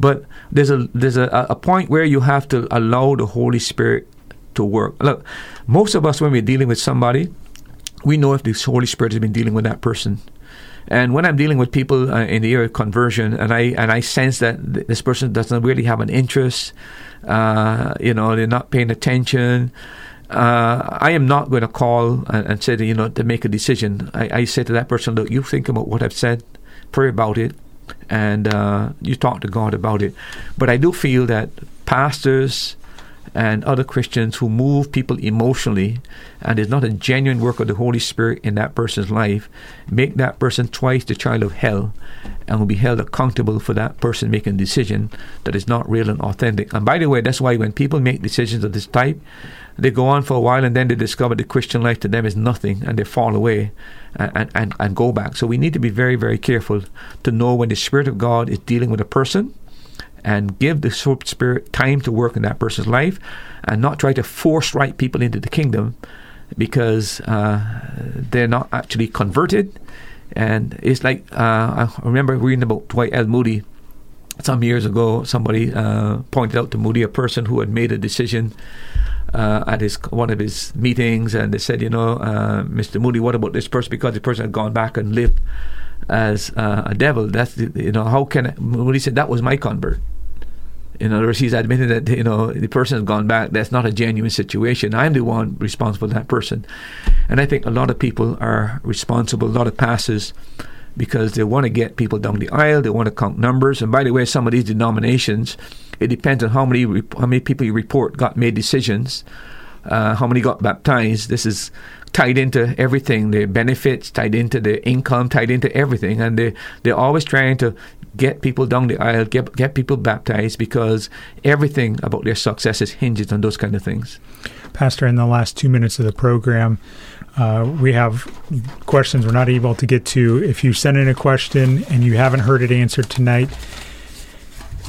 But there's a there's a, a point where you have to allow the Holy Spirit to work. Look, most of us when we're dealing with somebody, we know if the Holy Spirit has been dealing with that person. And when I'm dealing with people uh, in the area of conversion, and I and I sense that th- this person doesn't really have an interest, uh, you know, they're not paying attention. Uh, I am not going to call and, and, say, that, you know, to make a decision. I, I, say to that person, look, you think about what I've said, pray about it, and uh, you talk to God about it. But I do feel that pastors, and other Christians who move people emotionally, and there's not a genuine work of the Holy Spirit in that person's life, make that person twice the child of hell and will be held accountable for that person making a decision that is not real and authentic. And by the way, that's why when people make decisions of this type, they go on for a while and then they discover the Christian life to them is nothing and they fall away and, and, and go back. So we need to be very, very careful to know when the Spirit of God is dealing with a person and give the Spirit time to work in that person's life and not try to force right people into the kingdom because uh, they're not actually converted. And it's like, uh, I remember reading about Dwight L. Moody some years ago. Somebody uh, pointed out to Moody a person who had made a decision. Uh, at his one of his meetings, and they said, you know, uh, Mr. Moody, what about this person? Because the person had gone back and lived as uh, a devil. That's you know how can I, he said that was my convert. In other words, he's admitting that you know the person has gone back. That's not a genuine situation. I'm the one responsible for that person, and I think a lot of people are responsible. A lot of pastors because they want to get people down the aisle. They want to count numbers. And by the way, some of these denominations, it depends on how many how many people you report got made decisions, uh, how many got baptized. This is tied into everything, their benefits, tied into their income, tied into everything, and they they're always trying to get people down the aisle, get get people baptized because everything about their success is hinges on those kind of things. Pastor, in the last two minutes of the program, uh, we have questions we're not able to get to. If you send in a question and you haven't heard it answered tonight,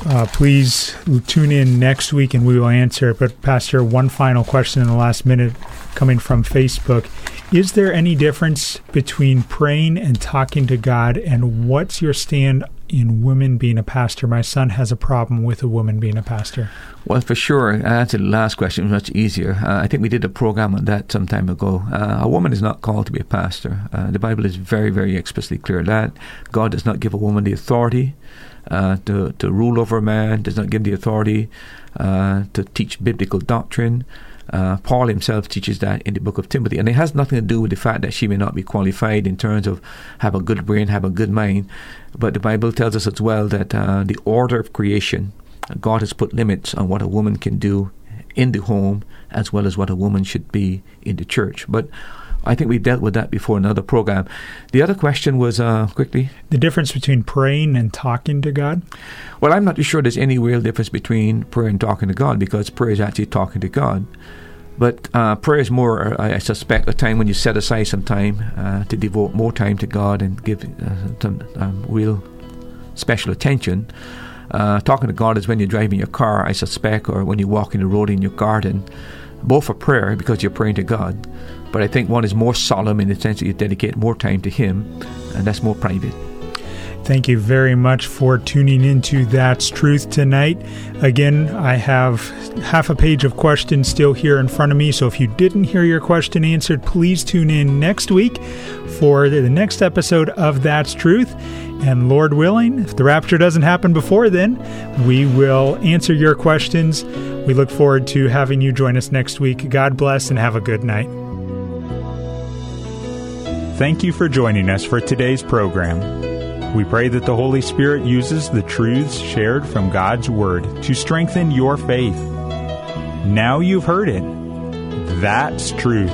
uh, please tune in next week and we will answer it. But, Pastor, one final question in the last minute coming from Facebook. Is there any difference between praying and talking to God, and what's your stand in women being a pastor? My son has a problem with a woman being a pastor. Well, for sure. I answered the last question much easier. Uh, I think we did a program on that some time ago. Uh, a woman is not called to be a pastor. Uh, the Bible is very, very explicitly clear that God does not give a woman the authority uh, to to rule over man. Does not give the authority uh, to teach biblical doctrine. Uh, Paul himself teaches that in the book of Timothy, and it has nothing to do with the fact that she may not be qualified in terms of have a good brain, have a good mind. But the Bible tells us as well that uh, the order of creation, God has put limits on what a woman can do in the home as well as what a woman should be in the church. But I think we dealt with that before in another program. The other question was uh, quickly the difference between praying and talking to God. Well, I'm not sure there's any real difference between prayer and talking to God because prayer is actually talking to God. But uh, prayer is more, I, suspect, a time when you set aside some time uh, to devote more time to God and give uh, some um, real special attention. Uh, talking to God is when you're driving your car, I suspect, or when you're walking the road in your garden, both for prayer because you're praying to God. But I think one is more solemn in the sense that you dedicate more time to Him, and that's more private. Thank you very much for tuning into That's Truth tonight. Again, I have half a page of questions still here in front of me, so if you didn't hear your question answered, please tune in next week for the next episode of That's Truth. And Lord willing, if the rapture doesn't happen before then, we will answer your questions. We look forward to having you join us next week. God bless and have a good night. Thank you for joining us for today's program. We pray that the Holy Spirit uses the truths shared from God's Word to strengthen your faith. Now you've heard it. That's truth.